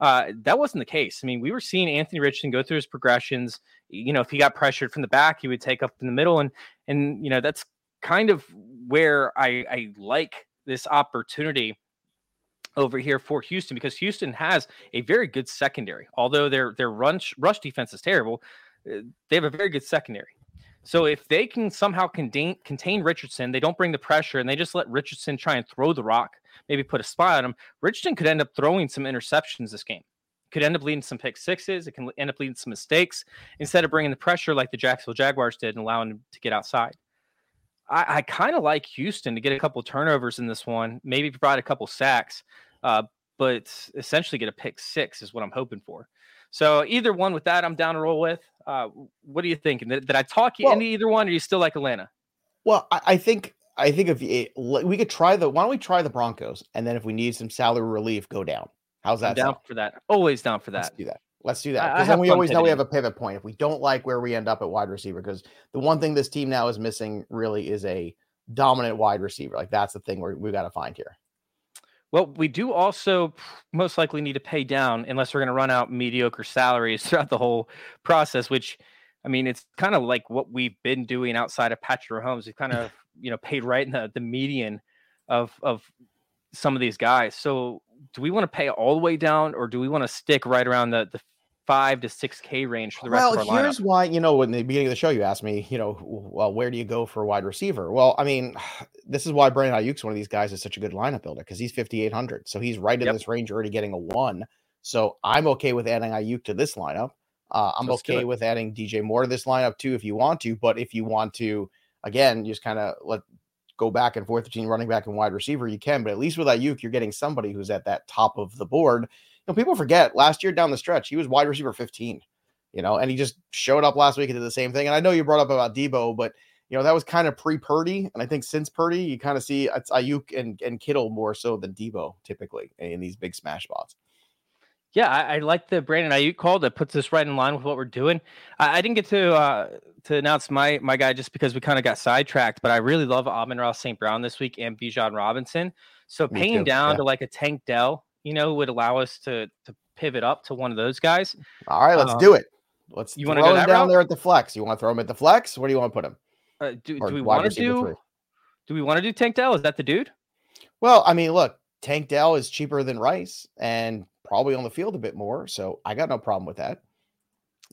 Uh, that wasn't the case. I mean, we were seeing Anthony Richardson go through his progressions. You know, if he got pressured from the back, he would take up in the middle, and and you know that's kind of where I, I like this opportunity over here for Houston because Houston has a very good secondary. Although their their rush rush defense is terrible, uh, they have a very good secondary. So if they can somehow contain contain Richardson, they don't bring the pressure and they just let Richardson try and throw the rock, maybe put a spy on him. Richardson could end up throwing some interceptions this game. Could end up leading some pick sixes. It can end up leading some mistakes instead of bringing the pressure like the Jacksonville Jaguars did and allowing him to get outside. I, I kind of like Houston to get a couple turnovers in this one, maybe provide a couple sacks, uh, but essentially get a pick six is what I'm hoping for. So either one with that, I'm down to roll with. Uh, what are you thinking? Did, did I talk you well, into either one, or you still like Atlanta? Well, I, I think I think if we could try the why don't we try the Broncos, and then if we need some salary relief, go down. How's that? I'm down sound? for that. Always down for that. Let's do that. Let's do that because then we always know we have a pivot point. If we don't like where we end up at wide receiver, because the one thing this team now is missing really is a dominant wide receiver. Like that's the thing we we got to find here. Well, we do also most likely need to pay down unless we're going to run out mediocre salaries throughout the whole process. Which, I mean, it's kind of like what we've been doing outside of Patrick Mahomes. We've kind of you know paid right in the the median of of some of these guys. So do we want to pay all the way down or do we want to stick right around the, the five to six K range for the rest well, of our lineup. here's why, you know, in the beginning of the show, you asked me, you know, well, where do you go for a wide receiver? Well, I mean, this is why Brandon Aiyuk's one of these guys is such a good lineup builder because he's 5,800. So he's right in Yep. this range already getting a one. So I'm okay with adding Aiyuk to this lineup. Uh, I'm Let's okay with adding DJ Moore to this lineup too if you want to. But if you want to, again, just kind of let go back and forth between running back and wide receiver, you can. But at least with Aiyuk, you're getting somebody who's at that top of the board. You know, people forget last year down the stretch, he was wide receiver 15 you know, and he just showed up last week and did the same thing. And I know you brought up about Deebo, but you know that was kind of pre Purdy, and I think since Purdy, you kind of see it's Aiyuk and, and Kittle more so than Deebo typically in these big smash spots. Yeah, I, I like the Brandon Aiyuk call that puts us right in line with what we're doing. I, I didn't get to uh, to announce my my guy just because we kind of got sidetracked, but I really love Amon-Ra St. Brown this week and Bijan Robinson. So Me paying too, down yeah. to like a Tank Dell, you know, would allow us to to pivot up to one of those guys. All right, let's Um, do it. Let's you throw wanna go down route? there at the flex. You want to throw him at the flex? Where do you want to put him? Uh, do, do we want to do? three? Do we want to do Tank Dell? Is that the dude? Well, I mean, look, Tank Dell is cheaper than Rice and probably on the field a bit more. So I got no problem with that.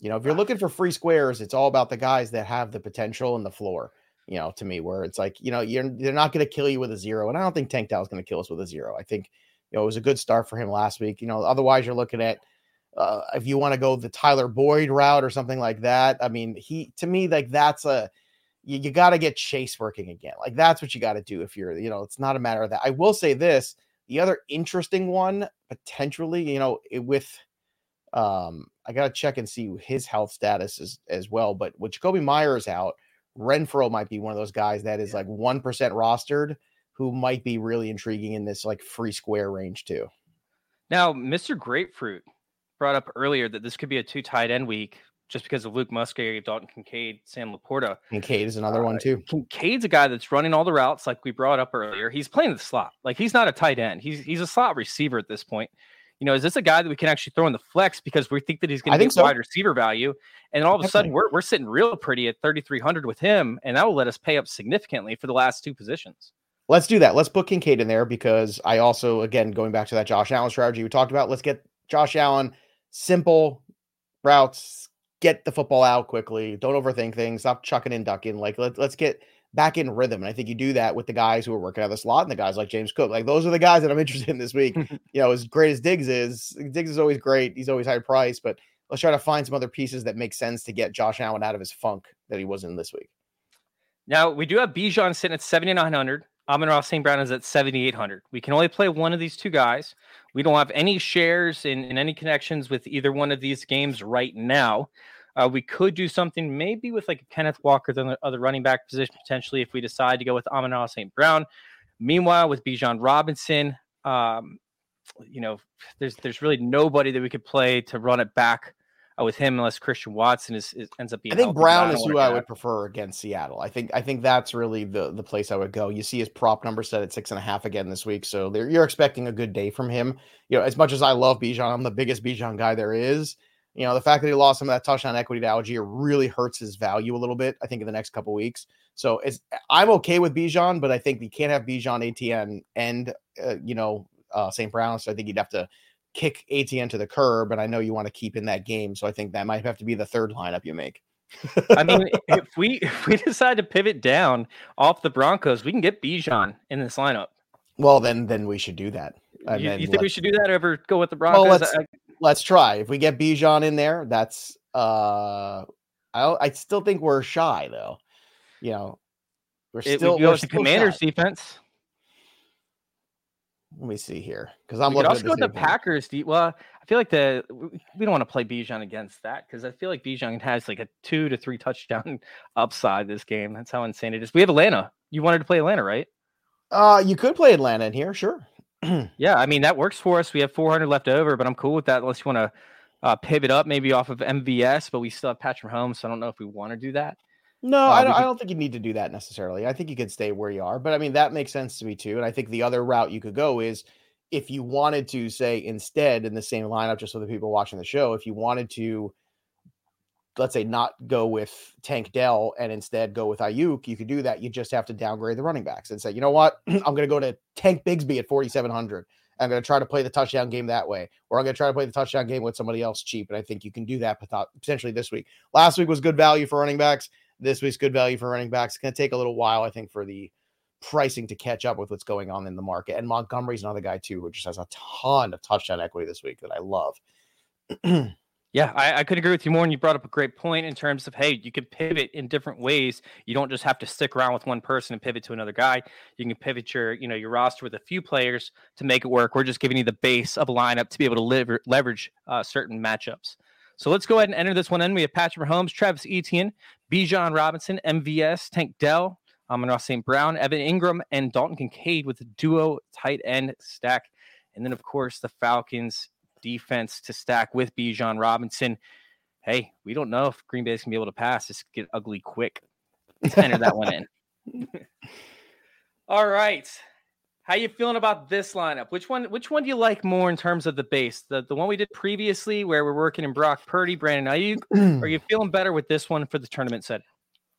You know, if you're looking for free squares, it's all about the guys that have the potential and the floor. You know, to me, where it's like, you know, you're they're not going to kill you with a zero, and I don't think Tank Dell is going to kill us with a zero. I think, you know, it was a good start for him last week. You know, otherwise you're looking at uh, if you want to go the Tyler Boyd route or something like that. I mean, he to me like that's a you, you got to get Chase working again. Like that's what you got to do if you're, you know, it's not a matter of that. I will say this: the other interesting one potentially, you know, it- with um, I got to check and see his health status as as well. But with Jakobi Meyers out, Renfrow might be one of those guys that is like one percent rostered, who might be really intriguing in this like free square range too. Now, Mr. Grapefruit brought up earlier that this could be a two tight end week just because of Luke Musgrave, Dalton Kincaid, Sam LaPorta. Kincaid is another one Uh, too. Kincaid's a guy that's running all the routes, like we brought up earlier. He's playing the slot. Like he's not a tight end. He's he's a slot receiver at this point. You know, is this a guy that we can actually throw in the flex because we think that he's going to get so. wide receiver value, and all of a sudden we're we're sitting real pretty at thirty three hundred with him, and that will let us pay up significantly for the last two positions. Let's do that. Let's put Kincaid in there because I also, again, going back to that Josh Allen strategy we talked about, let's get Josh Allen simple routes, get the football out quickly. Don't overthink things. Stop chucking and ducking. Like let, let's get back in rhythm. And I think you do that with the guys who are working out of the slot and the guys like James Cook. Like those are the guys that I'm interested in this week. you know, as great as Diggs is, Diggs is always great. He's always high price, but let's try to find some other pieces that make sense to get Josh Allen out of his funk that he was in this week. Now we do have Bijan sitting at 7,900. Amon-Ra St. Brown is at 7,800. We can only play one of these two guys. We don't have any shares in, in any connections with either one of these games right now. Uh, we could do something maybe with like Kenneth Walker, the other running back position potentially if we decide to go with Amon-Ra St. Brown. Meanwhile, with Bijan Robinson, um, you know, there's there's really nobody that we could play to run it back uh, with him unless Christian Watson is, is ends up being. I think Brown is who I would prefer against Seattle. I think I think that's really the the place I would go. You see his prop number set at six and a half again this week, so you're expecting a good day from him. You know, as much as I love Bijan, I'm the biggest Bijan guy there is. You know, the fact that he lost some of that touchdown equity to Allgeier really hurts his value a little bit. I think in the next couple weeks. So it's I'm okay with Bijan, but I think we can't have Bijan, ATN, and uh, you know uh, St. Brown. So I think you'd have to kick ATN to the curb, and I know you want to keep in that game. So I think that might have to be the third lineup you make. I mean, if we if we decide to pivot down off the Broncos, we can get Bijan in this lineup. Well, then then we should do that. And You, you think we should do that over go with the Broncos? let's- I- let's try. If we get Bijan in there, that's uh I I still think we're shy though. You know, we're it, still we go we're with the Commanders shy. defense. Let me see here because I'm we looking also at the the same thing. Packers. Well, I feel like the we- don't want to play Bijan against that because I feel like Bijan has like a two to three touchdown upside this game. That's how insane it is. We have Atlanta. You wanted to play Atlanta, right? Uh you could play Atlanta in here, sure. Yeah, I mean that works for us. We have 400 left over, but I'm cool with that unless you want to uh, pivot up maybe off of MVS. But we still have Patrick Mahomes, so I don't know if we want to do that. No, Uh, I don't, I don't think you need to do that necessarily. I think you could stay where you are, but I mean that makes sense to me too. And I think the other route you could go is if you wanted to say instead in the same lineup, just for the people watching the show, if you wanted to, let's say, not go with Tank Dell and instead go with Aiyuk, you could do that. You just have to downgrade the running backs and say, you know what, I'm going to go to Tank Bigsby at 4,700 I'm going to try to play the touchdown game that way, or I'm going to try to play the touchdown game with somebody else cheap. And I think you can do that potentially this week. Last week was good value for running backs. This week's good value for running backs. It's going to take a little while, I think, for the pricing to catch up with what's going on in the market. And Montgomery's another guy too, who just has a ton of touchdown equity this week that I love. Yeah, I, I, could agree with you more. And you brought up a great point in terms of hey, you can pivot in different ways. You don't just have to stick around with one person and pivot to another guy. You can pivot your, you know, your roster with a few players to make it work. We're just giving you the base of a lineup to be able to lever- leverage uh, certain matchups. So let's go ahead and enter this one in. We have Patrick Mahomes, Travis Etienne, Bijan Robinson, MVS, Tank Dell, Amon-Ra St. Brown, Evan Engram, and Dalton Kincaid with a duo tight end stack. And then, of course, the Falcons defense to stack with Bijan Robinson. Hey, we don't know if Green Bay is gonna be able to pass. This get ugly quick. Let's enter that one in. All right. How you feeling about this lineup? Which one which one do you like more in terms of the base? The the one we did previously where we're working in Brock Purdy, Brandon Aiyuk? are you feeling better with this one for the tournament set?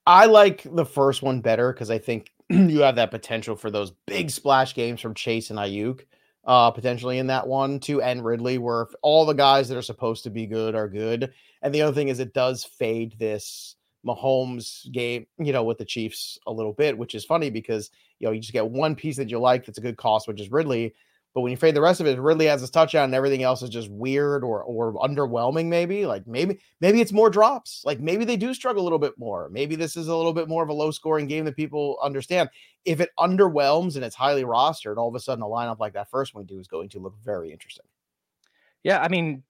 I like the first one better because I think you have that potential for those big splash games from Chase and Aiyuk, uh, potentially in that one too, and Ridley, where all the guys that are supposed to be good are good. And the other thing is, it does fade this Mahomes game, you know, with the Chiefs a little bit, which is funny because you know you just get one piece that you like that's a good cost, which is Ridley. But when you fade the rest of it, Ridley has his touchdown and everything else is just weird or or underwhelming. Maybe like maybe maybe it's more drops. Like maybe they do struggle a little bit more. Maybe this is a little bit more of a low scoring game that people understand. If it underwhelms and it's highly rostered, all of a sudden a lineup like that first one do is going to look very interesting. Yeah, I mean,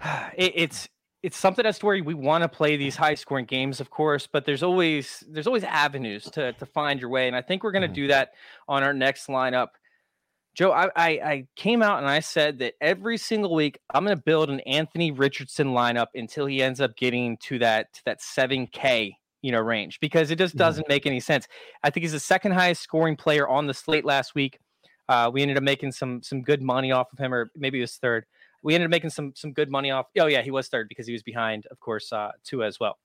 it, it's it's something as to where we want to play these high scoring games, of course, but there's always there's always avenues to to find your way, and I think we're going to mm-hmm. do that on our next lineup. Joe, I, I, I came out and I said that every single week I'm going to build an Anthony Richardson lineup until he ends up getting to that to that seven K you know range because it just mm-hmm. doesn't make any sense. I think he's the second highest scoring player on the slate last week. Uh, we ended up making some some good money off of him, or maybe he was third. We ended up making some some good money off. Oh yeah, he was third because he was behind, of course, uh, Tua as well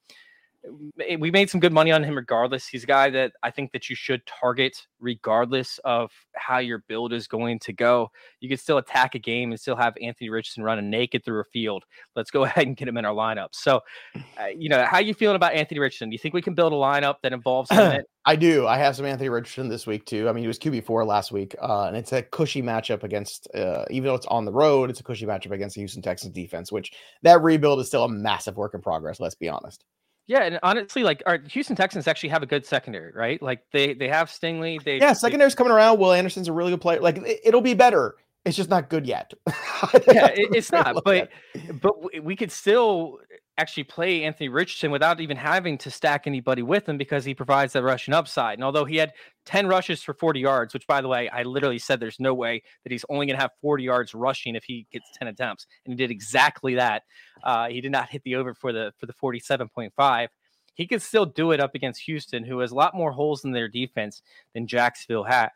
we made some good money on him regardless. He's a guy that I think that you should target regardless of how your build is going to go. You can still attack a game and still have Anthony Richardson running naked through a field. Let's go ahead and get him in our lineup. So, uh, you know, how you feeling about Anthony Richardson? Do you think we can build a lineup that involves him? I do. I have some Anthony Richardson this week too. I mean, he was QB four last week, uh, and it's a cushy matchup against. Uh, even though it's on the road, it's a cushy matchup against the Houston Texans defense, which that rebuild is still a massive work in progress. Let's be honest. Yeah, and honestly, like our Houston Texans actually have a good secondary, right? Like they they have Stingley. They yeah, secondary's they, coming around. Will Anderson's a really good player. Like it, will be better. It's just not good yet. yeah, it, it's not. But but we could still actually play Anthony Richardson without even having to stack anybody with him because he provides that rushing upside. And although he had 10 rushes for 40 yards, which by the way, I literally said there's no way that he's only going to have 40 yards rushing if he gets 10 attempts. And he did exactly that. Uh, he did not hit the over for the for the 47.5. He could still do it up against Houston, who has a lot more holes in their defense than Jacksonville has.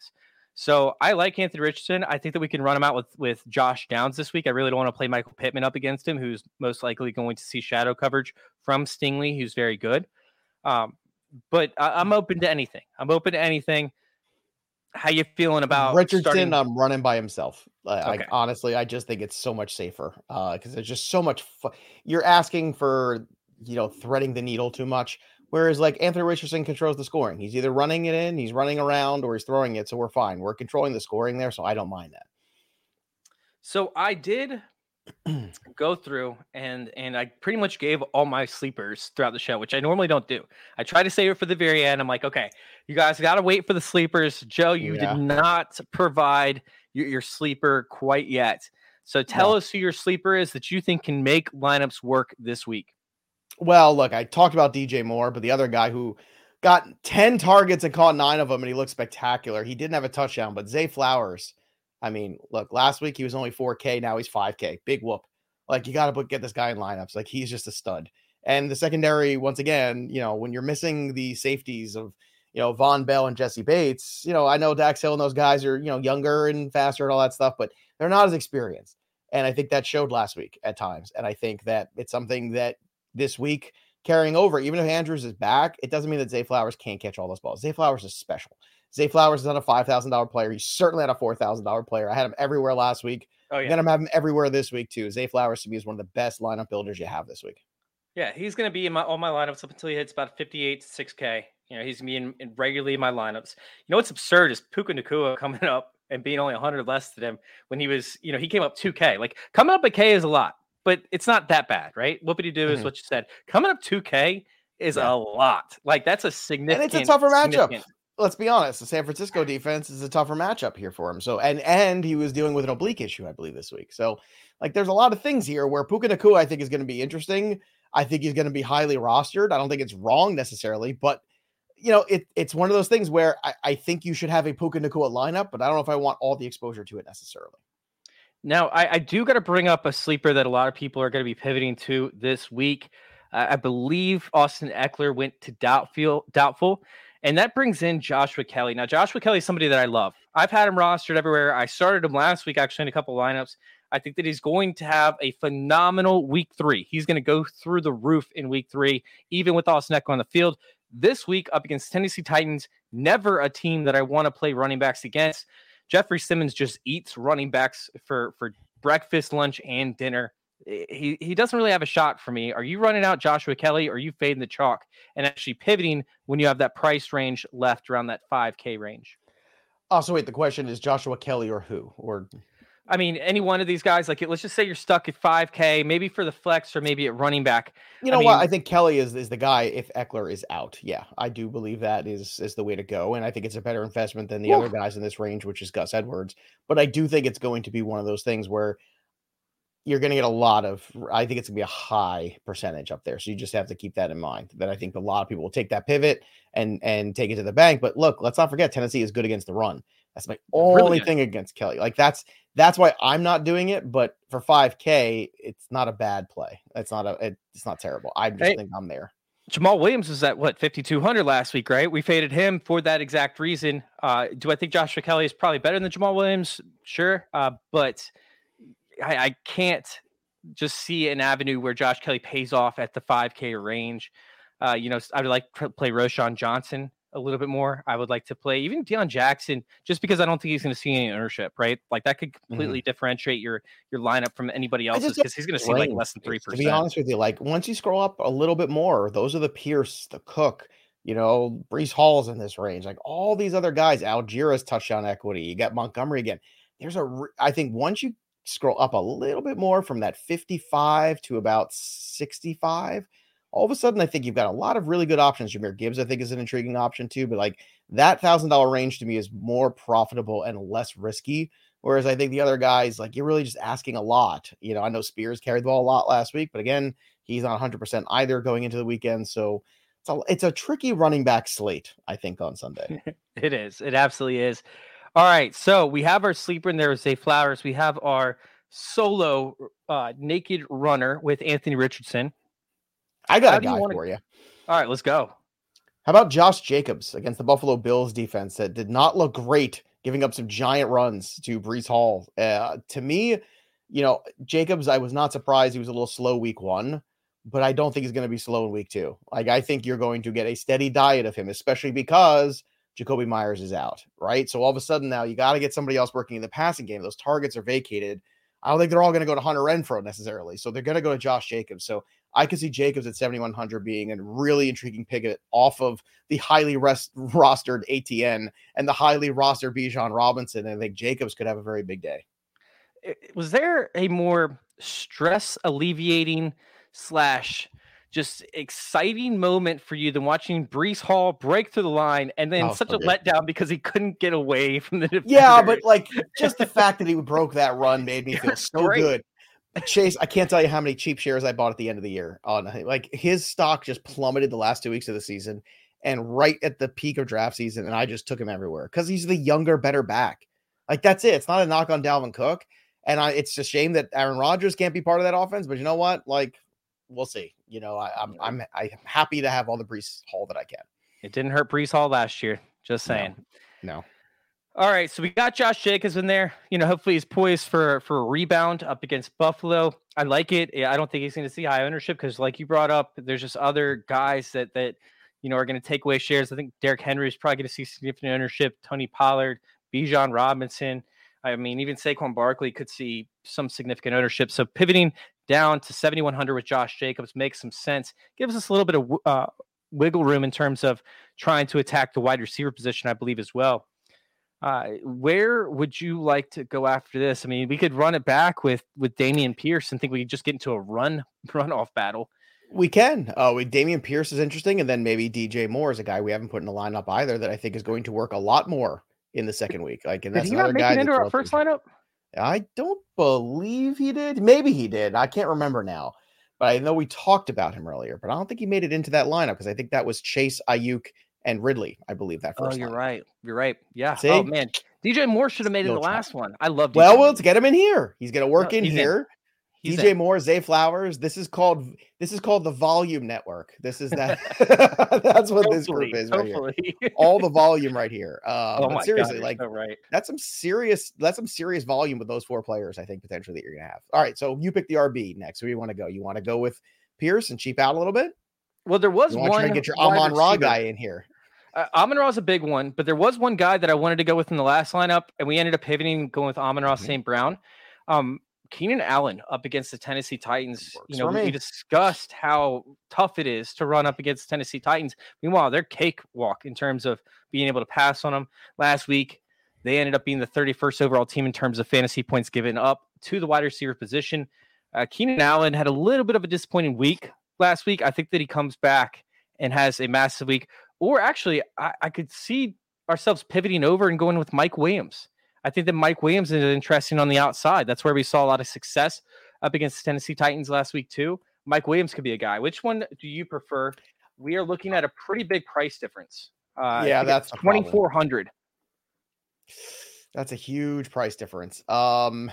So I like Anthony Richardson. I think that we can run him out with with Josh Downs this week. I really don't want to play Michael Pittman up against him, who's most likely going to see shadow coverage from Stingley, who's very good. Um, but I, am open to anything. I'm open to anything. How you feeling about Richardson? Starting... I'm running by himself. Like, okay. honestly, I just think it's so much safer because uh, there's just so much. Fu- You're asking for you know threading the needle too much. Whereas like Anthony Richardson controls the scoring. He's either running it in, he's running around, or he's throwing it. So we're fine. We're controlling the scoring there. So I don't mind that. So I did go through and and I pretty much gave all my sleepers throughout the show, which I normally don't do. I try to save it for the very end. I'm like, okay, you guys got to wait for the sleepers. Joe, you yeah. did not provide your, your, sleeper quite yet. So tell no. us who your sleeper is that you think can make lineups work this week. Well, look, I talked about DJ Moore, but the other guy who got 10 targets and caught nine of them and he looked spectacular. He didn't have a touchdown, but Zay Flowers, I mean, look, last week he was only 4K, now he's 5K. Big whoop. Like you got to get this guy in lineups. Like he's just a stud. And the secondary, once again, you know, when you're missing the safeties of, you know, Vonn Bell and Jessie Bates, you know, I know Dax Hill and those guys are, you know, younger and faster and all that stuff, but they're not as experienced. And I think that showed last week at times. And I think that it's something that this week carrying over. Even if Andrews is back, it doesn't mean that Zay Flowers can't catch all those balls. Zay Flowers is special. Zay Flowers is not a five thousand dollar player. He's certainly not a four thousand dollar player. I had him everywhere last week. Oh yeah, Then I'm gonna him everywhere this week too. Zay Flowers to me is one of the best lineup builders you have this week. Yeah, he's gonna be in my all my lineups up until he hits about 58 to 6K. You know, he's gonna be in, in regularly in my lineups. You know what's absurd is Puka Nacua coming up and being only 100 less than him when he was, you know, he came up 2K. Like coming up a K is a lot, but it's not that bad, right? Whoopity do mm-hmm. is what you said. Coming up 2K is yeah. a lot. Like that's a significant. And it's a tougher matchup. Let's be honest. The San Francisco defense is a tougher matchup here for him. So and and he was dealing with an oblique issue, I believe, this week. So like there's a lot of things here where Puka Nacua, I think, is going to be interesting. I think he's going to be highly rostered. I don't think it's wrong necessarily, but you know, it, it's one of those things where I, I think you should have a Puka Nacua lineup, but I don't know if I want all the exposure to it necessarily. Now, I, I do got to bring up a sleeper that a lot of people are going to be pivoting to this week. Uh, I believe Austin Ekeler went to doubtful, doubtful, and that brings in Joshua Kelley. Now, Joshua Kelley is somebody that I love. I've had him rostered everywhere. I started him last week, actually, in a couple lineups. I think that he's going to have a phenomenal week three. He's going to go through the roof in week three, even with Austin Ekeler on the field. This week up against Tennessee Titans, never a team that I want to play running backs against. Jeffrey Simmons just eats running backs for for breakfast, lunch, and dinner he he doesn't really have a shot for me. Are you running out Joshua Kelley? or are you fading the chalk and actually pivoting when you have that price range left around that 5k range? Also, wait, the question is Joshua Kelley or who? Or I mean, any one of these guys, like let's just say you're stuck at 5k, maybe for the flex or maybe at running back. You know I mean, what? I think Kelley is is the guy if Ekeler is out. Yeah, I do believe that is is the way to go. And I think it's a better investment than the other guys in this range, which is Gus Edwards. But I do think it's going to be one of those things where you're going to get a lot of i think it's going to be a high percentage up there so you just have to keep that in mind that i think a lot of people will take that pivot and and take it to the bank but look let's not forget tennessee is good against the run that's my only thing against Kelley. like that's that's why i'm not doing it but for 5k it's not a bad play it's not a it's not terrible i just hey, think i'm there Jamaal Williams was at what 5200 last week, right? We faded him for that exact reason. Uh, do I think Joshua Kelley is probably better than Jamaal Williams? Sure, uh, but I, I can't just see an avenue where Josh Kelley pays off at the 5K range. Uh, you know, I would like to play Roschon Johnson a little bit more. I would like to play even Deon Jackson, just because I don't think he's going to see any ownership, right? Like that could completely mm-hmm. differentiate your your lineup from anybody else's because he's going to see like less than three percent. To be honest with you, like once you scroll up a little bit more, those are the Pierce, the Cook, you know, Breece Hall's in this range, like all these other guys. Allgeier's touchdown equity. You got Montgomery again. There's a, I think once you scroll up a little bit more from that 55 to about 65 all of a sudden i think you've got a lot of really good options. Jahmyr gibbs i think is an intriguing option too but like that thousand dollar range to me is more profitable and less risky whereas i think the other guys like you're really just asking a lot you know? I know spears carried the ball a lot last week but again he's not 100% either going into the weekend so it's a, it's a tricky running back slate i think on sunday. It is. It absolutely is. All right, so we have our sleeper in there with Zay Flowers. We have our solo uh, naked runner with Anthony Richardson. I got How a guy wanna... for you. All right, let's go. How about Josh Jacobs against the Buffalo Bills defense that did not look great, giving up some giant runs to Breece Hall? Uh, to me, you know, Jacobs, I was not surprised he was a little slow week one, but I don't think he's going to be slow in week two. Like, I think you're going to get a steady diet of him, especially because Jakobi Meyers is out, right? So all of a sudden now you got to get somebody else working in the passing game. Those targets are vacated. I don't think they're all going to go to Hunter Renfrow necessarily. So they're going to go to Josh Jacobs. So I could see Jacobs at 7,100 being a really intriguing pivot off of the highly rest, rostered ATN and the highly rostered Bijan Robinson. And I think Jacobs could have a very big day. Was there a more stress alleviating slash just exciting moment for you than watching Breece Hall break through the line and then oh, such a letdown because he couldn't get away from the defender. Yeah, but like just the fact that he broke that run made me feel so great. good. Chase, I can't tell you how many cheap shares I bought at the end of the year on like his stock just plummeted the last two weeks of the season and right at the peak of draft season, and I just took him everywhere because he's the younger, better back. Like that's it. It's not a knock on Dalvin Cook. And I, it's a shame that Aaron Rodgers can't be part of that offense, but you know what? Like we'll see. You know, I, am I'm, I'm I'm happy to have all the Breece Hall that I can. It didn't hurt Breece Hall last year. Just saying. No. no. All right, so we got Josh Jacobs in there. You know, hopefully he's poised for for a rebound up against Buffalo. I like it. I don't think he's going to see high ownership because, like you brought up, there's just other guys that that you know, are going to take away shares. I think Derrick Henry is probably going to see significant ownership. Tony Pollard, Bijan Robinson. I mean, even Saquon Barkley could see some significant ownership. So pivoting down to 7,100 with Josh Jacobs makes some sense. Gives us a little bit of uh, wiggle room in terms of trying to attack the wide receiver position, I believe, as well. Uh, where would you like to go after this? I mean, we could run it back with with Dameon Pierce and think we could just get into a run run off battle. We can. Oh, uh, Dameon Pierce is interesting, and then maybe DJ Moore is a guy we haven't put in the lineup either that I think is going to work a lot more in the second week. Like, and that's did he not make guy it into our first lineup. I don't believe he did. Maybe he did. I can't remember now. But I know we talked about him earlier, but I don't think he made it into that lineup because I think that was Chase Aiyuk, and Ridley. I believe that oh, first. Oh, you're lineup. right. You're right. Yeah. Oh See? Oh man, DJ Moore should have made it the last one. I love. Well, well, let's get him in here. He's gonna work no, in here. He's DJ in. Moore, Zay Flowers. This is called this is called the Volume Network. This is that. that's what hopefully, this group is right hopefully. here. All the volume right here. Uh, oh seriously, God, like so right. that's some serious that's some serious volume with those four players. I think potentially that you're gonna have. All right, so you pick the RB next. Where you want to go? You want to go with Pierce and cheap out a little bit? Well, there was you one. Try to get your Amon Ra guy in here. Uh, Amon is a big one, but there was one guy that I wanted to go with in the last lineup, and we ended up pivoting going with Amon Ra mm-hmm. St. Brown. Um, Keenan Allen up against the Tennessee Titans. You know, we discussed how tough it is to run up against Tennessee Titans. Meanwhile, they're cakewalk in terms of being able to pass on them. Last week, they ended up being the 31st overall team in terms of fantasy points given up to the wide receiver position. Uh, Keenan Allen had a little bit of a disappointing week last week. I think that he comes back and has a massive week. Or actually, I, I could see ourselves pivoting over and going with Mike Williams. I think that Mike Williams is interesting on the outside. That's where we saw a lot of success up against the Tennessee Titans last week, too. Mike Williams could be a guy. Which one do you prefer? We are looking at a pretty big price difference. Uh, yeah, that's twenty four hundred. That's a huge price difference. Um,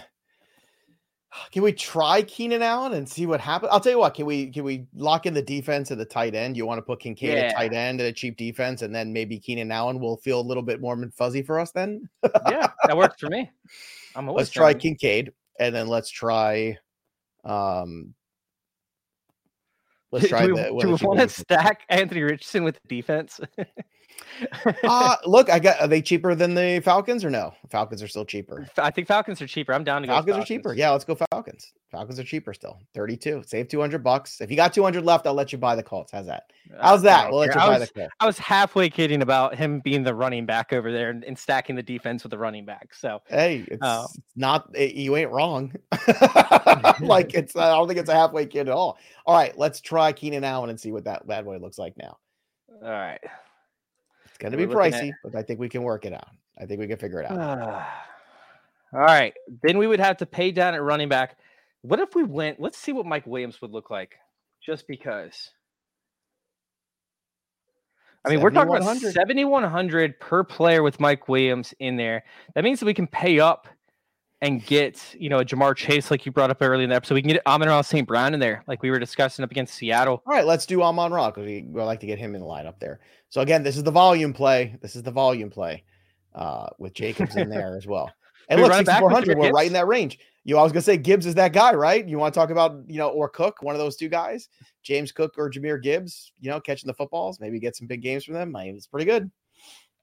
can we try Keenan Allen and see what happens? I'll tell you what. Can we can we lock in the defense and the tight end? You want to put Kincaid yeah. at tight end and a cheap defense, and then maybe Keenan Allen will feel a little bit more fuzzy for us then. yeah, that works for me. I'm let's try Kincaid and then let's try. Um, let's try. do we, the, do we want to stack Anthony Richardson with the defense? uh look, I got are they cheaper than the Falcons or no? Falcons are still cheaper. I think Falcons are cheaper. I'm down to Falcons, Falcons are cheaper. Yeah, let's go Falcons. Falcons are cheaper still. 32. Save 200 bucks. If you got 200 left, I'll let you buy the Colts. How's that? How's that? We'll let you I buy was, the Colts. I was halfway kidding about him being the running back over there and, and stacking the defense with the running back. So hey, it's, uh, not it, you ain't wrong. like it's I don't think it's a halfway kid at all. All right, let's try Keenan Allen and see what that bad boy looks like now. All right. Going to be pricey, at... but I think we can work it out. I think we can figure it out. Ah. All right. Then we would have to pay down at running back. What if we went? Let's see what Mike Williams would look like just because. I mean, we're talking about 7,100 per player with Mike Williams in there. That means that we can pay up and get, you know, a Ja'Marr Chase, like you brought up earlier in the episode. We can get Amon-Ra St. Brown in there, like we were discussing up against Seattle. All right, let's do Amon-Ra because we would like to get him in the lineup there. So again, this is the volume play. This is the volume play uh, with Jacobs in there as well. And we look, 6,400, we're right in that range. You, I was gonna say Gibbs is that guy, right? You want to talk about, you know, or Cook, one of those two guys, James Cook or Jahmyr Gibbs, you know, catching the footballs, maybe get some big games from them. I mean, it's pretty good.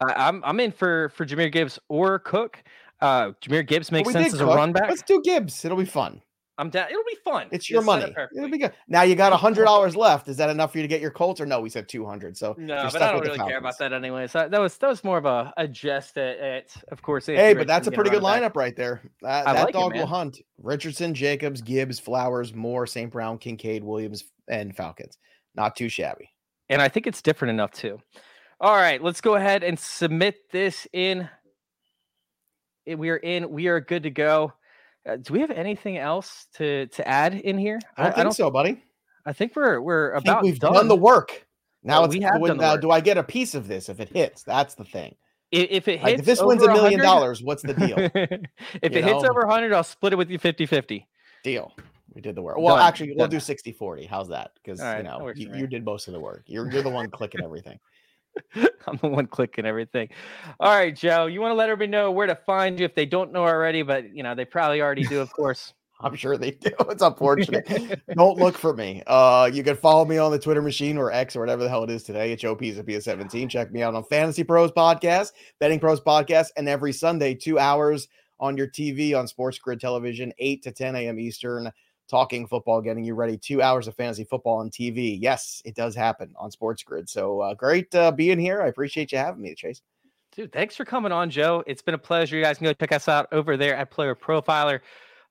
I'm I'm in for for Jahmyr Gibbs or Cook. Uh, Jahmyr Gibbs makes sense as Cook. a run back. Let's do Gibbs. It'll be fun. I'm down. It'll be fun. It's your money. It It'll be good. Now you got a hundred dollars left. Is that enough for you to get your Colts, or no? We said two hundred. So no, but I don't really care about that anyway. So that was that was more of a, a jest at, at of course. Hey, but that's a pretty good lineup right there. That, that like dog it, will hunt. Richardson, Jacobs, Gibbs, Flowers, Moore, St. Brown, Kincaid, Williams, and Falcons. Not too shabby. And I think it's different enough too. All right, let's go ahead and submit this in. We are in. We are good to go. Uh, do we have anything else to to add in here? I don't I, think I don't, so, buddy. I think we're we're about we've done. done. the work. Now it's we have when, now, do I get a piece of this if it hits? That's the thing. If, if it hits, like if this wins a million dollars, what's the deal? if you it know? hits over 100, I'll split it with you 50 50. Deal. We did the work. Well, done. actually, we'll done. do 60 40. How's that? Because, right, you know, you, you did most of the work. You're, you're the one clicking everything. I'm the one clicking everything. All right, Joe, you want to let everybody know where to find you if they don't know already, but you know they probably already do, of course. I'm sure they do. It's unfortunate. Don't look for me. Uh, you can follow me on the Twitter machine or X or whatever the hell it is today It's Joe Pisapia 17. Check me out on FantasyPros Podcast, BettingPros Podcast, and every Sunday, two hours on your TV on SportsGrid Television, 8 to 10 a.m. Eastern, talking football, getting you ready. Two hours of fantasy football on TV. Yes, it does happen on SportsGrid. So uh, great uh, being here. I appreciate you having me, Chase. Dude, thanks for coming on, Joe. It's been a pleasure. You guys can go check us out over there at PlayerProfiler.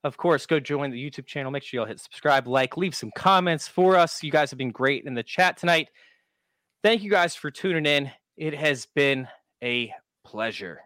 Of course, go join the YouTube channel. Make sure you'll hit subscribe, like, leave some comments for us. You guys have been great in the chat tonight. Thank you guys for tuning in. It has been a pleasure.